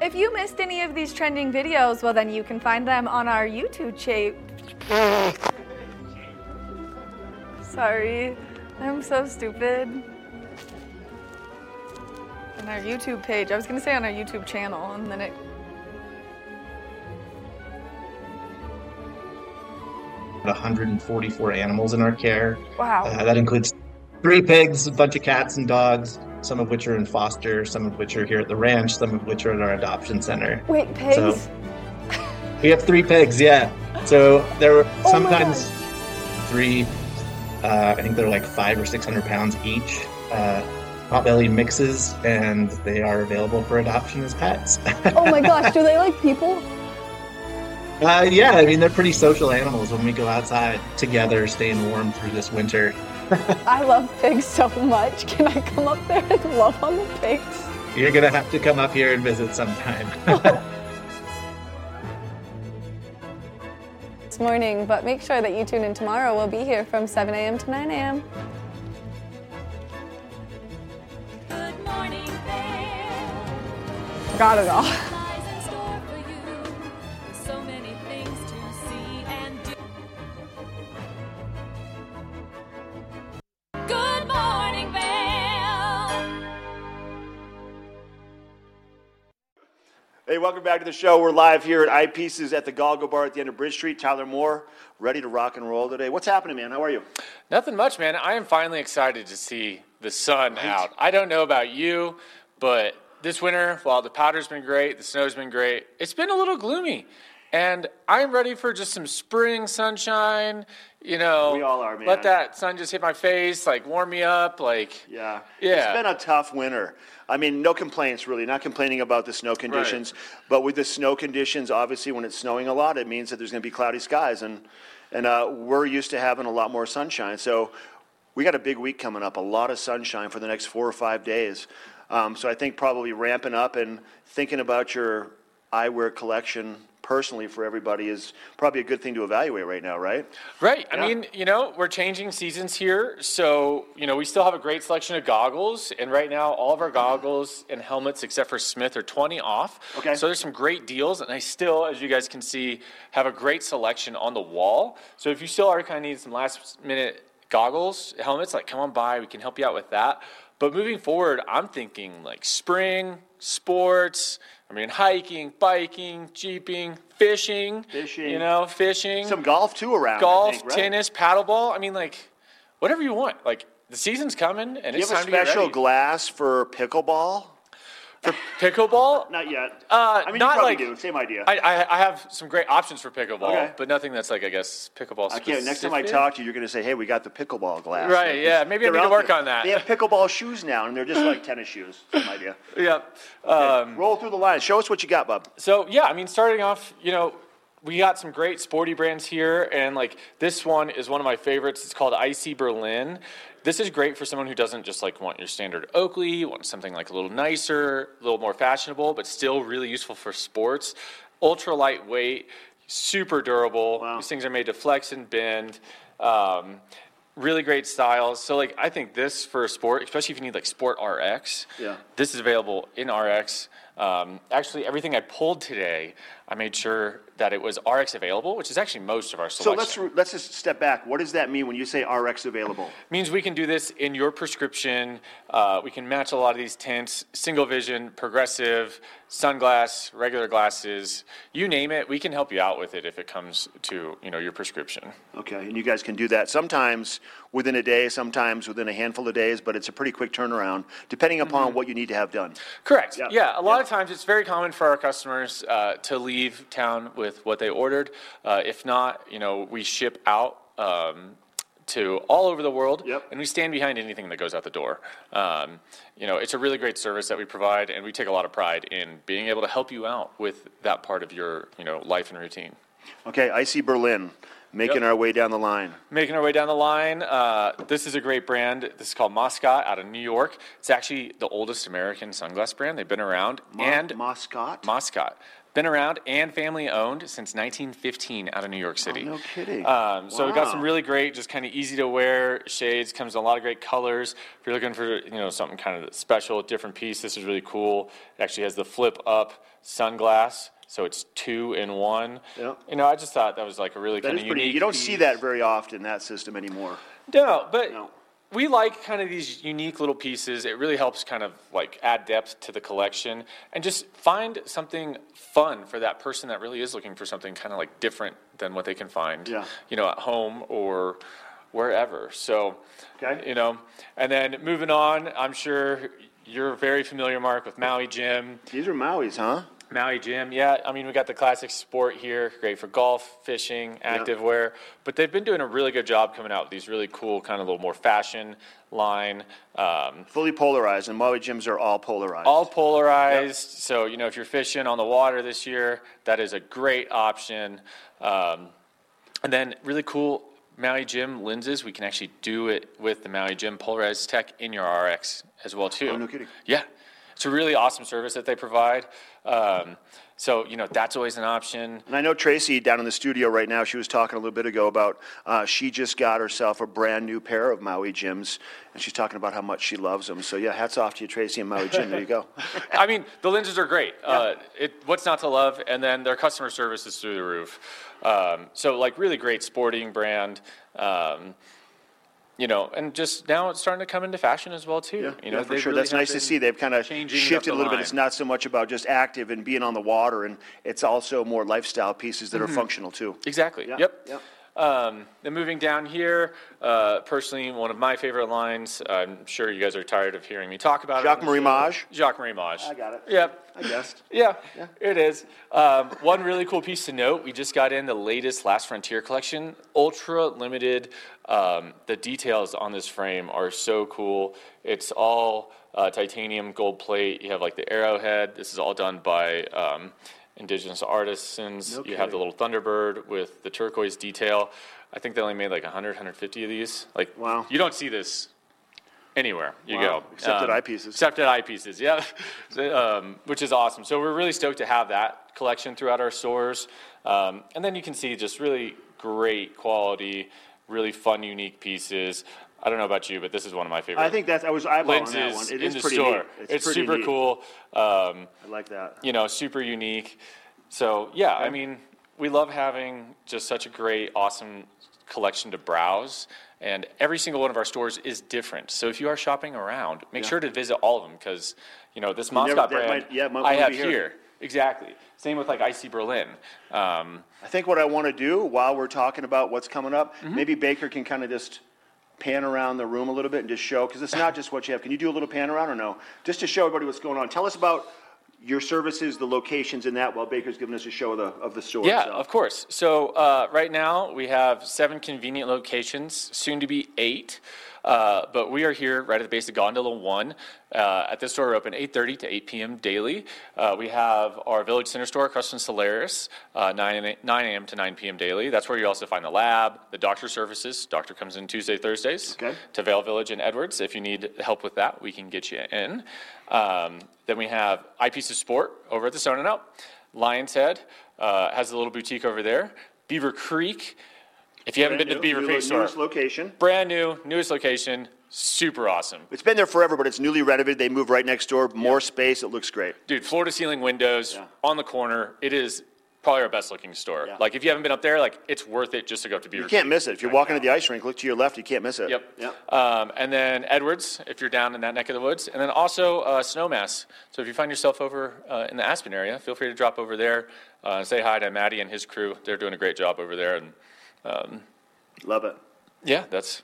If you missed any of these trending videos, well, then you can find them on our YouTube channel. Sorry, I'm so stupid. On our YouTube page. I was gonna say on our YouTube channel, and then it. About 144 animals in our care. Wow. Uh, that includes three pigs, a bunch of cats and dogs, some of which are in foster, some of which are here at the ranch, some of which are at our adoption center. Wait, pigs? So we have three pigs, yeah. So there were Oh sometimes three, uh, I think they're like five or 600 pounds each. Uh, potbelly mixes, and they are available for adoption as pets. oh my gosh, do they like people? Uh, yeah, I mean, they're pretty social animals when we go outside together, staying warm through this winter. I love pigs so much. Can I come up there and love on the pigs? You're gonna have to come up here and visit sometime. This morning, but make sure that you tune in tomorrow. We'll be here from 7 a.m. to 9 a.m. Good morning, Got it all. Hey, welcome back to the show. We're live here at Eyepieces at the Galgo Bar at the end of Bridge Street. Tyler Moore, ready to rock and roll today. What's happening, man? How are you? Nothing much, man. I am finally excited to see the sun out. I don't know about you, but this winter, while the powder's been great, the snow's been great, it's been a little gloomy. And I'm ready for just some spring sunshine. You know, We all are, man. Let that sun just hit my face, like warm me up, like Yeah. Yeah. It's been a tough winter. I mean, no complaints really. Not complaining about the snow conditions, but with the snow conditions, obviously, when it's snowing a lot, it means that there's going to be cloudy skies, and and uh, we're used to having a lot more sunshine. So we got a big week coming up. A lot of sunshine for the next four or five days. Um, so I think probably ramping up and thinking about your eyewear collection personally for everybody is probably a good thing to evaluate right now, right? Right. I mean, you know, we're changing seasons here. So, you know, we still have a great selection of goggles. And right now, all of our goggles and helmets, except for Smith, are 20 off. Okay. So there's some great deals. And I still, as you guys can see, have a great selection on the wall. So if you still are kind of need some last minute goggles, helmets, like come on by. We can help you out with that. But moving forward, I'm thinking like spring, sports. I mean, hiking, biking, jeeping, fishing. Fishing. You know, fishing. Some golf too around. Golf, think, right? tennis, paddleball. I mean, like, whatever you want. Like, the season's coming, and Do you it's have a time to get special glass for pickleball? For pickleball? Not yet. Uh, I mean, not you probably like do. Same idea. I, I, I have some great options for pickleball, Okay. but nothing that's like I guess pickleball. I can't. Next time I talk to you, you're going to say, "Hey, we got the pickleball glass." Right, Like, yeah, maybe I need to work there. on that. They have pickleball shoes now, and they're just like tennis shoes. Same idea. Yeah. Um, Roll through the line. Show us what you got, bub. So yeah, I mean, starting off, you know, we got some great sporty brands here, and like this one is one of my favorites. It's called Icy Berlin. This is great for someone who doesn't just like want your standard Oakley, want something like a little nicer, a little more fashionable, but still really useful for sports. Ultra lightweight, super durable. These things are made to flex and bend. Um, really great styles. So like I think this for a sport, especially if you need like Sport RX. Yeah. This is available in RX. Um, actually, everything I pulled today, I made sure that it was RX available, which is actually most of our solutions. So let's let's just step back. What does that mean when you say RX available? means we can do this in your prescription. Uh, we can match a lot of these tints, single vision, progressive, sunglass, regular glasses, you name it. We can help you out with it if it comes to you know your prescription. Okay, and you guys can do that sometimes within a day, sometimes within a handful of days, but it's a pretty quick turnaround, depending upon what you need to have done. Correct. Yeah. Yeah, a lot of times it's very common for our customers uh, to leave town with what they ordered. Uh, if not, you know, we ship out. Um, to all over the world, and we stand behind anything that goes out the door. Um, you know, it's a really great service that we provide, and we take a lot of pride in being able to help you out with that part of your, you know, life and routine. Okay, Icy Berlin, making our way down the line. Making our way down the line, uh, this is a great brand. This is called Moscot out of New York. It's actually the oldest American sunglass brand. They've been around and Moscot. Moscot been around and family owned since 1915 out of New York City. Oh, no kidding. Um, so we've got some really great, just kind of easy to wear shades. Comes in a lot of great colors. If you're looking for you know something kind of special, different piece, this is really cool. It actually has the flip up sunglass, so it's two in one. Yep. You know, I just thought that was like a really kind of pretty. unique. You don't see that very often. That system anymore. No, but we like kind of these unique little pieces. It really helps kind of like add depth to the collection and just find something fun for that person that really is looking for something kind of like different than what they can find, Yeah. you know, at home or wherever. So, you know, and then moving on, I'm sure you're very familiar, Mark, with Maui Jim. These are Maui's, huh? Maui Jim, yeah. I mean, we got the classic sport here, great for golf, fishing, active wear. But they've been doing a really good job coming out with these really cool, kind of little more fashion line. Um, Fully polarized, and Maui Jims are all polarized. all polarized. So, you know, if you're fishing on the water this year, that is a great option. Um, and then really cool Maui Jim lenses. We can actually do it with the Maui Jim polarized tech in your RX as well too. Oh, no kidding. Yeah, it's a really awesome service that they provide. Um, so you know that's always an option. And I know Tracy down in the studio right now, she was talking a little bit ago about uh, she just got herself a brand new pair of Maui Jims, and she's talking about how much she loves them. So, yeah, hats off to you, Tracy, and Maui Jim. There you go. I mean, the lenses are great. Uh, it, what's not to love? And then their customer service is through the roof. Um, so, like, really great sporting brand. Um, you know, and just now it's starting to come into fashion as well too. you know, yeah, for sure. really That's nice to see. They've kind of shifted a little bit. It's not so much about just active and being on the water, and it's also more lifestyle pieces that Mhm. are functional too. Exactly. Yeah, Yep. yep. Um, then moving down here, uh, personally, one of my favorite lines. I'm sure you guys are tired of hearing me talk about Jacques it. Marie. Mage? Jacques Marie Mage. I got it. Yep. I guessed. Yeah, it is. Um, one really cool piece to note: we just got in the latest Last Frontier collection, ultra limited. Um, the details on this frame are so cool. It's all uh, titanium gold plate. You have like the arrowhead. This is all done by um, indigenous artisans. No you have the little Thunderbird with the turquoise detail. I think they only made like 100, 150 of these. Like, wow. You don't see this anywhere you Wow. go. Except at Um, eyepieces. Except at eyepieces, yeah. Um, which is awesome. So we're really stoked to have that collection throughout our stores. Um, and then you can see just really great quality, really fun, unique pieces. I don't know about you, but this is one of my favorite. I think that's. I was eyeballing that one. It in is the pretty store. neat. It's, pretty super neat. cool. Um, I like that. you know, super unique. So yeah, I mean, we love having just such a great, awesome collection to browse. And every single one of our stores is different. So if you are shopping around, make Yeah. sure to visit all of them because you know this never- brand might- yeah, might I have here. here. Exactly. Same with like Icy Berlin. Um, I think what I want to do while we're talking about what's coming up, Mm-hmm. maybe Baker can kind of just pan around the room a little bit and just show, because it's not just what you have. Can you do a little pan around or no? Just to show everybody what's going on. Tell us about your services, the locations in that, while Baker's giving us a show of the, of the store Yeah, itself. of course. So uh, right now we have seven convenient locations, soon to be eight. Uh, but we are here right at the base of Gondola One. Uh, at this store, we're open 8:30 to 8 p.m. daily. Uh, we have our Village Center store across from Solaris, uh, 9 a.m. to 9 p.m. daily. That's where you also find the lab, the doctor services. Doctor comes in Tuesday, Thursdays to Vail Village and Edwards. If you need help with that, we can get you in. Um, then we have Eyepiece of Sport over at the Stone and Out. Lionshead uh, has a little boutique over there. Beaver Creek. If you haven't Brand been to new, Beaver new- Creek store, newest location. brand new, newest location, super awesome. It's been there forever, but it's newly renovated. They moved right next door, more space. It looks great. Dude, floor to ceiling windows on the corner. It is probably our best looking store. Like if you haven't been up there, like it's worth it just to go up to Beaver You can't miss it. If you're walking to the ice rink, look to your left. You can't miss it. Yep. Yep. Um, and then Edwards, if you're down in that neck of the woods, and then also uh, Snowmass. So if you find yourself over uh, in the Aspen area, feel free to drop over there uh, say hi to Maddie and his crew. They're doing a great job over there, and um, love it. Yeah, that's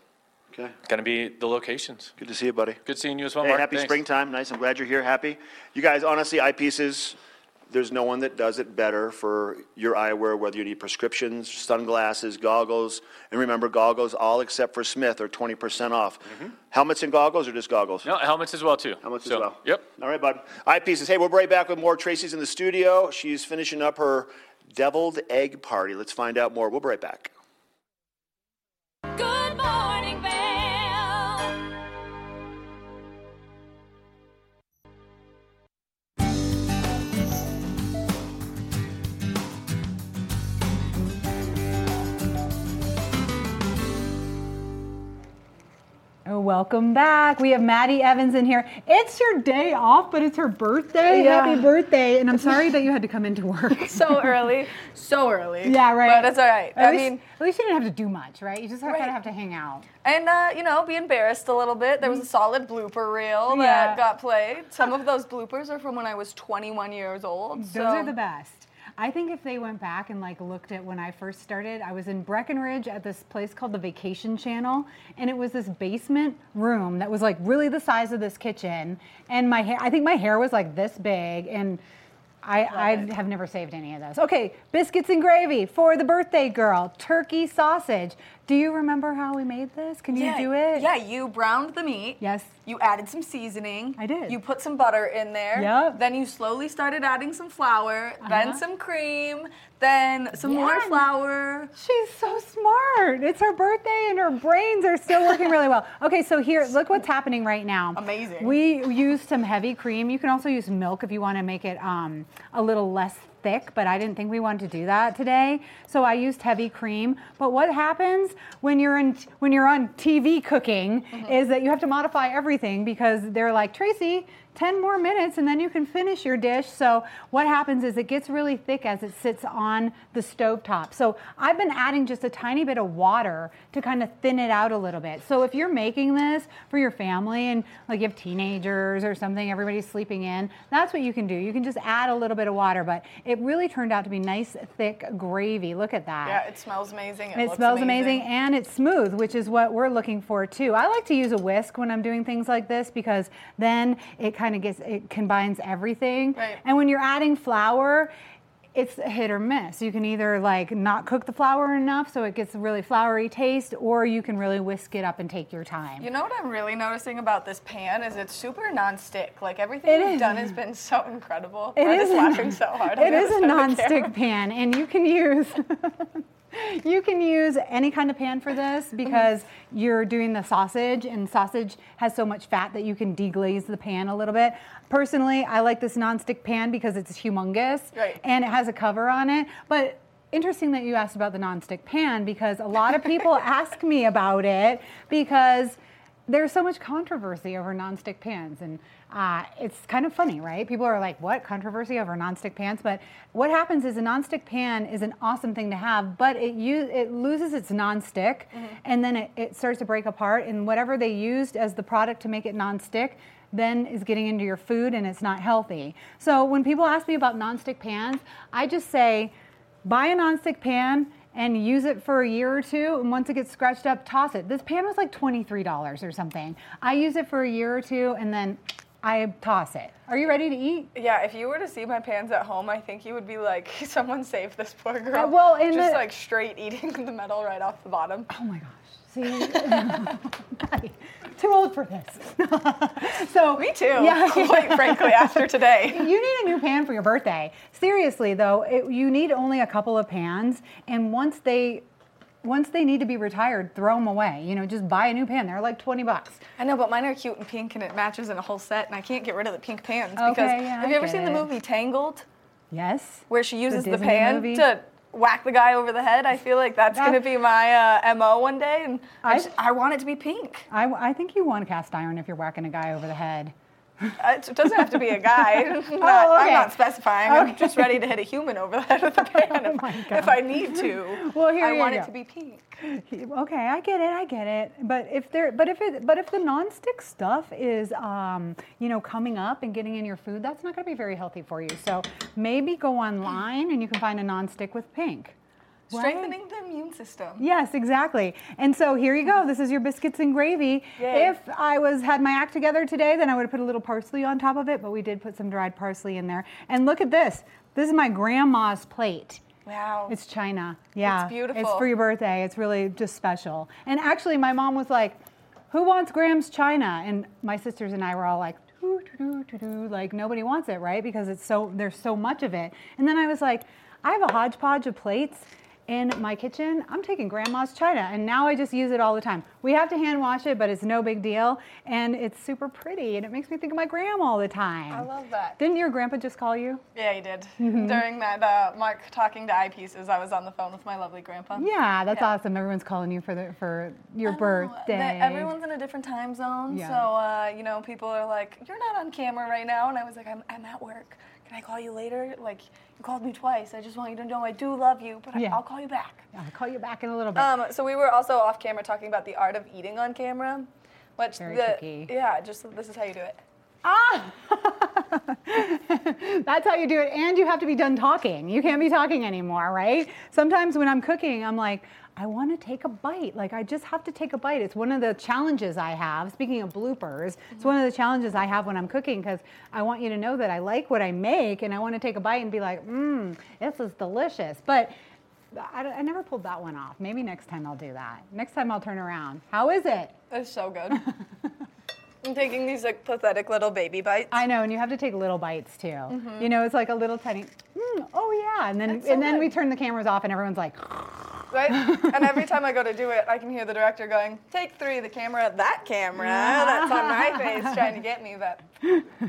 okay. Going to be the locations. Good to see you, buddy. Good seeing you as well, Hey, Mark. happy Thanks. springtime. Nice. I'm glad you're here. Happy. You guys, honestly, eyepieces, there's no one that does it better for your eyewear, whether you need prescriptions, sunglasses, goggles. And remember, goggles, all except for Smith, are 20% off. Helmets and goggles or just goggles? No, helmets as well, too. Helmets So, as well. Yep. All right, bud. Eyepieces. Hey, we'll be right back with more. Tracy's in the studio. She's finishing up her deviled egg party. Let's find out more. We'll be right back. Welcome back. We have Maddie Evans in here. It's your day off, but it's her birthday. Yeah. Happy birthday. And I'm sorry that you had to come into work. so early, so early. Yeah, right. But it's all right. At I least, mean, at least you didn't have to do much, right? You just kind of have to hang out. and uh, you know, be embarrassed a little bit. There was a solid blooper reel Yeah. that got played. Some of those bloopers are from when I was 21 years old. Those so- are the best. I think if they went back and like looked at when I first started, I was in Breckenridge at this place called the Vacation Channel, and it was this basement room that was like really the size of this kitchen, and my hair, I think my hair was like this big, and I, I have never saved any of those. Okay, biscuits and gravy for the birthday girl, turkey sausage. Do you remember how we made this? Can you yeah, do it? Yeah, you browned the meat. Yes. You added some seasoning. I did. You put some butter in there. Yep. Then you slowly started adding some flour, Uh-huh. then some cream, then some more flour. She's so smart. It's her birthday and her brains are still working really well. Okay, so here, look what's happening right now. Amazing. We used some heavy cream. You can also use milk if you want to make it um, a little less thick, but I didn't think we wanted to do that today. So I used heavy cream. But what happens when you're in when you're on TV cooking mm-hmm. is that you have to modify everything because they're like, Tracy, 10 more minutes and then you can finish your dish. So what happens is it gets really thick as it sits on the stove top. So I've been adding just a tiny bit of water to kind of thin it out a little bit. So if you're making this for your family and like you have teenagers or something, everybody's sleeping in, that's what you can do. You can just add a little bit of water, but it really turned out to be nice, thick gravy. Look at that. Yeah, it smells amazing. It, It smells amazing. and it's smooth, which is what we're looking for too. I like to use a whisk when I'm doing things like this because then it kind of gets it combines everything. Right. And when you're adding flour, it's a hit or miss. You can either like not cook the flour enough so it gets a really floury taste, or you can really whisk it up and take your time. You know what I'm really noticing about this pan is it's super non-stick. Like everything It you've is. done has been so incredible. It I'm is just laughing so hard. It is a non-stick pan, and you can use you can use any kind of pan for this because you're doing the sausage, and sausage has so much fat that you can deglaze the pan a little bit. Personally, I like this non-stick pan because it's humongous Right. and it has a cover on it, but. Interesting that you asked about the non-stick pan because a lot of people ask me about it because there's so much controversy over nonstick pans, and uh, it's kind of funny, right? People are like, "What controversy over nonstick pans?" But what happens is a nonstick pan is an awesome thing to have, but it it loses its nonstick, and then it, it starts to break apart, and whatever they used as the product to make it nonstick then is getting into your food and it's not healthy. So when people ask me about nonstick pans, I just say, buy a nonstick pan and use it for a year or two. And once it gets scratched up, toss it. This pan was like $23 or something. I use it for a year or two and then I toss it. Are you ready to eat? Yeah, if you were to see my pans at home, I think you would be like, someone save this poor girl. Uh, well, and just the- like straight eating the metal right off the bottom. Oh my gosh. See, too old for this. so me too. Quite frankly, after today. you need a new pan for your birthday. Seriously though, it, you need only a couple of pans, and once they once they need to be retired, throw them away. You know, just buy a new pan. They're like twenty bucks. I know, but mine are cute and pink, and it matches in a whole set, and I can't get rid of the pink pans Okay, because yeah, have you ever seen the movie Tangled, Yes. where she uses the, Disney pan movie? to whack the guy over the head? I feel like that's That- gonna be my uh, mo one day, and I, I- just, I want it to be pink. I, I think you want cast iron if you're whacking a guy over the head. Uh, It doesn't have to be a guy. I'm not, Oh, I'm not specifying. I'm just ready to hit a human over the head with a pan if, if I need to. Well, here I you want go. it to be pink. Okay, I get it. I get it. But if there, but if it, but if the nonstick stuff is, um, you know, coming up and getting in your food, that's not going to be very healthy for you. So maybe go online and you can find a nonstick with pink. Right? Strengthening the immune system. Yes, exactly. And so here you go. This is your biscuits and gravy. Yay. If I was had my act together today, then I would have put a little parsley on top of it. But we did put some dried parsley in there. And look at this. This is my grandma's plate. Wow. It's China. Yeah. It's beautiful. It's for your birthday. It's really just special. And actually, my mom was like, Who wants Graham's China? And my sisters and I were all like, "Doo, doo, doo, doo, doo." like nobody wants it, right? Because it's so there's so much of it. And then I was like, I have a hodgepodge of plates in my kitchen. I'm taking grandma's china and now I just use it all the time. We have to hand wash it, but it's no big deal. And it's super pretty and it makes me think of my grandma all the time. I love that. Didn't your grandpa just call you? Yeah, he did. Mhm. During that uh, Mark talking to eyepieces, I was on the phone with my lovely grandpa. Yeah, that's awesome. Everyone's calling you for the for your birthday. Everyone's in a different time zone, Yeah. so uh, you know people are like, "You're not on camera right now," and I was like, "I'm, I'm at work. Can I call you later? Like you called me twice. I just want you to know I do love you, but Yeah. I, I'll call you back." Yeah, I'll call you back in a little bit. Um, so we were also off camera talking about the art of eating on camera, which Very the tricky. yeah, just this is how you do it. Ah! That's how you do it. And you have to be done talking. You can't be talking anymore, right? Sometimes when I'm cooking, I'm like, I want to take a bite. Like, I just have to take a bite. It's one of the challenges I have. Speaking of bloopers, it's one of the challenges I have when I'm cooking because I want you to know that I like what I make and I want to take a bite and be like, mmm, this is delicious. But I, I never pulled that one off. Maybe next time I'll do that. Next time I'll turn around. How is it? It's so good. I'm taking these like pathetic little baby bites. I know, and you have to take little bites too. Mhm. You know, it's like a little tiny. Mm, oh yeah, and then so and then we turn the cameras off, and everyone's like, Right? and every time I go to do it, I can hear the director going, "Take three, the camera, that camera, that's on my face, trying to get me." But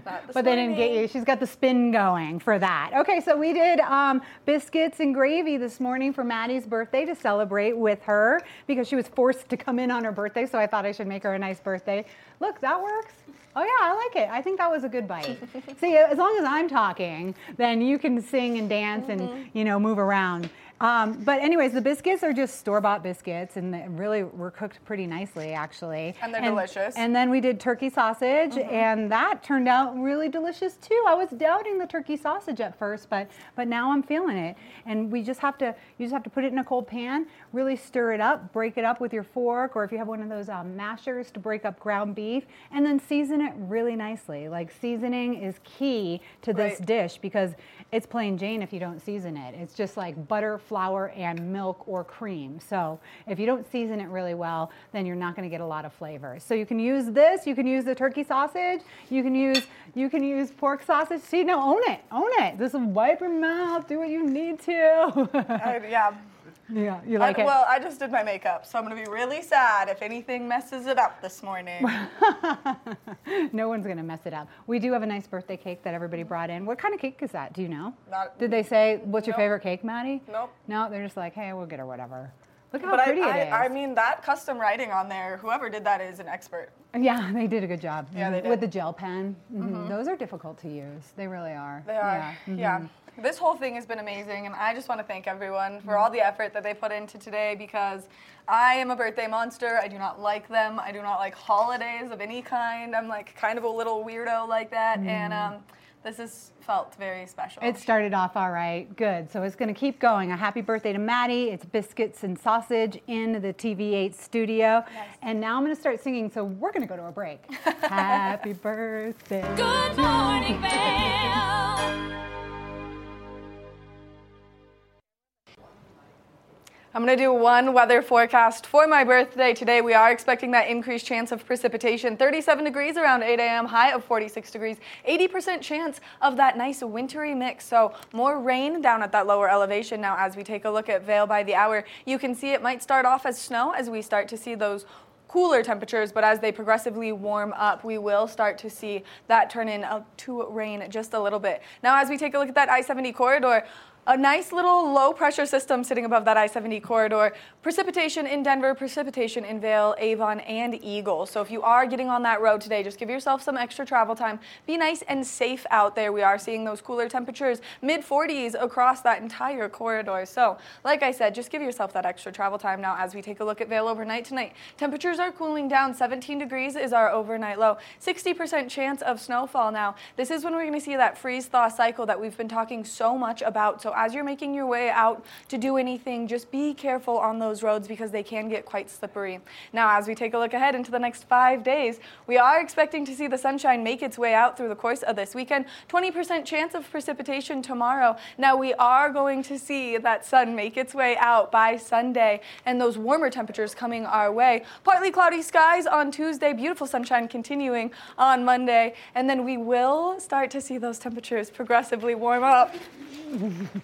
not this but they didn't get you. She's got the spin going for that. Okay, so we did um, biscuits and gravy this morning for Maddie's birthday to celebrate with her because she was forced to come in on her birthday. So I thought I should make her a nice birthday. Look, that works. Oh yeah, I like it. I think that was a good bite. See, as long as I'm talking, then you can sing and dance and Mm-hmm. you know move around. Um, but anyways, the biscuits are just store-bought biscuits, and they really were cooked pretty nicely, actually. And they're delicious. And then we did turkey sausage, Mhm. and that turned out really delicious too. I was doubting the turkey sausage at first, but but now I'm feeling it. And we just have to you just have to put it in a cold pan, really stir it up, break it up with your fork, or if you have one of those um, mashers to break up ground beef, and then season it really nicely. Like seasoning is key to this Right. dish because it's plain Jane if you don't season it. It's just like butter, flour, and milk or cream. So if you don't season it really well, then you're not going to get a lot of flavor. So you can use this. You can use the turkey sausage. You can use you can use pork sausage. See, no, own it, own it. Just wipe your mouth. Do what you need to. I- yeah. Yeah, you like I, it. Well, I just did my makeup, so I'm gonna be really sad if anything messes it up this morning. no one's going to mess it up. We do have a nice birthday cake that everybody brought in. What kind of cake is that? Do you know? Not- Did they say what's your Nope. favorite cake, Maddie? Nope. No, they're just like, hey, we'll get her whatever. Look how but pretty I, it is. I, I mean, that custom writing on there, whoever did that is an expert. Yeah, they did a good job. Yeah, they did. With the gel pen. Mhm. Mhm. Those are difficult to use. They really are. They are. Yeah. Yeah. This whole thing has been amazing, and I just want to thank everyone for all the effort that they put into today because I am a birthday monster. I do not like them. I do not like holidays of any kind. I'm like kind of a little weirdo like that, and Mm. um, this has felt very special. It started off all right. Good. So it's going to keep going. A happy birthday to Maddie. It's biscuits and sausage in the TV8 studio. And now I'm going to start singing. So we're going to go to a break. happy birthday. Good morning, Belle. I'm going to do one weather forecast for my birthday today. We are expecting that increased chance of precipitation. 37 degrees around 8 a.m., high of 46 degrees. 80% chance of that nice wintry mix. So more rain down at that lower elevation. Now, as we take a look at Vail by the hour, you can see it might start off as snow as we start to see those cooler temperatures, but as they progressively warm up, we will start to see that turn in to rain just a little bit. Now, as we take a look at that I 70 corridor, a nice little low pressure system sitting above that I 70 corridor. Precipitation in Denver, precipitation in Vail, Avon, and Eagle. So if you are getting on that road today, just give yourself some extra travel time. Be nice and safe out there. We are seeing those cooler temperatures, mid 40s across that entire corridor. So, like I said, just give yourself that extra travel time now as we take a look at Vail overnight tonight. Temperatures are cooling down. 17 degrees is our overnight low. 60% chance of snowfall now. This is when we're going to see that freeze thaw cycle that we've been talking so much about. So, as you're making your way out to do anything, just be careful on those roads because they can get quite slippery. Now, as we take a look ahead into the next five days, we are expecting to see the sunshine make its way out through the course of this weekend. 20% chance of precipitation tomorrow. Now, we are going to see that sun make its way out by Sunday and those warmer temperatures coming our way. Partly cloudy skies on Tuesday, beautiful sunshine continuing on Monday, and then we will start to see those temperatures progressively warm up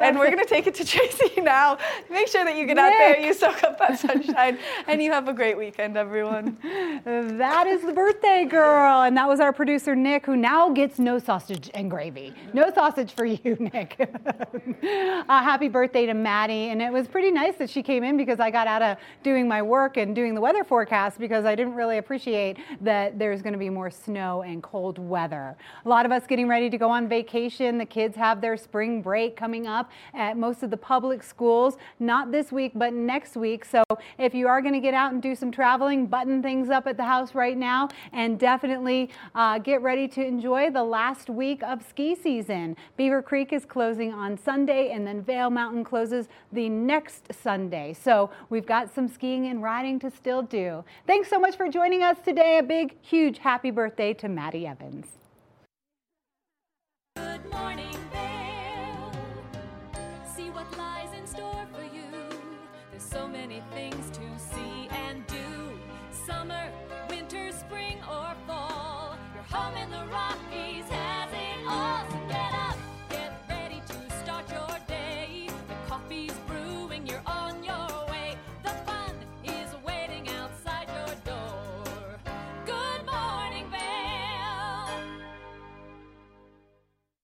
and we're going to take it to Tracy now. Make sure that you get out there, you soak up that sunshine, and you have a great weekend, everyone. That is the birthday girl. And that was our producer, Nick, who now gets no sausage and gravy. No sausage for you, Nick. uh, happy birthday to Maddie. And it was pretty nice that she came in because I got out of doing my work and doing the weather forecast because I didn't really appreciate that there's going to be more snow and cold weather. A lot of us getting ready to go on vacation. The kids have their spring break coming up at most of the public schools. Not this week, but next week. So if you are going to get out and do some traveling, button things up at the house right now and definitely uh, get ready to enjoy the last week of ski season. Beaver Creek is closing on Sunday and then Vail Mountain closes the next Sunday. So we've got some skiing and riding to still do. Thanks so much for joining us today. A big, huge happy birthday to Maddie Evans. Good morning, Vail store for you. There's so many things to see and do. Summer, winter, spring, or fall. Your home in the Rockies has it all.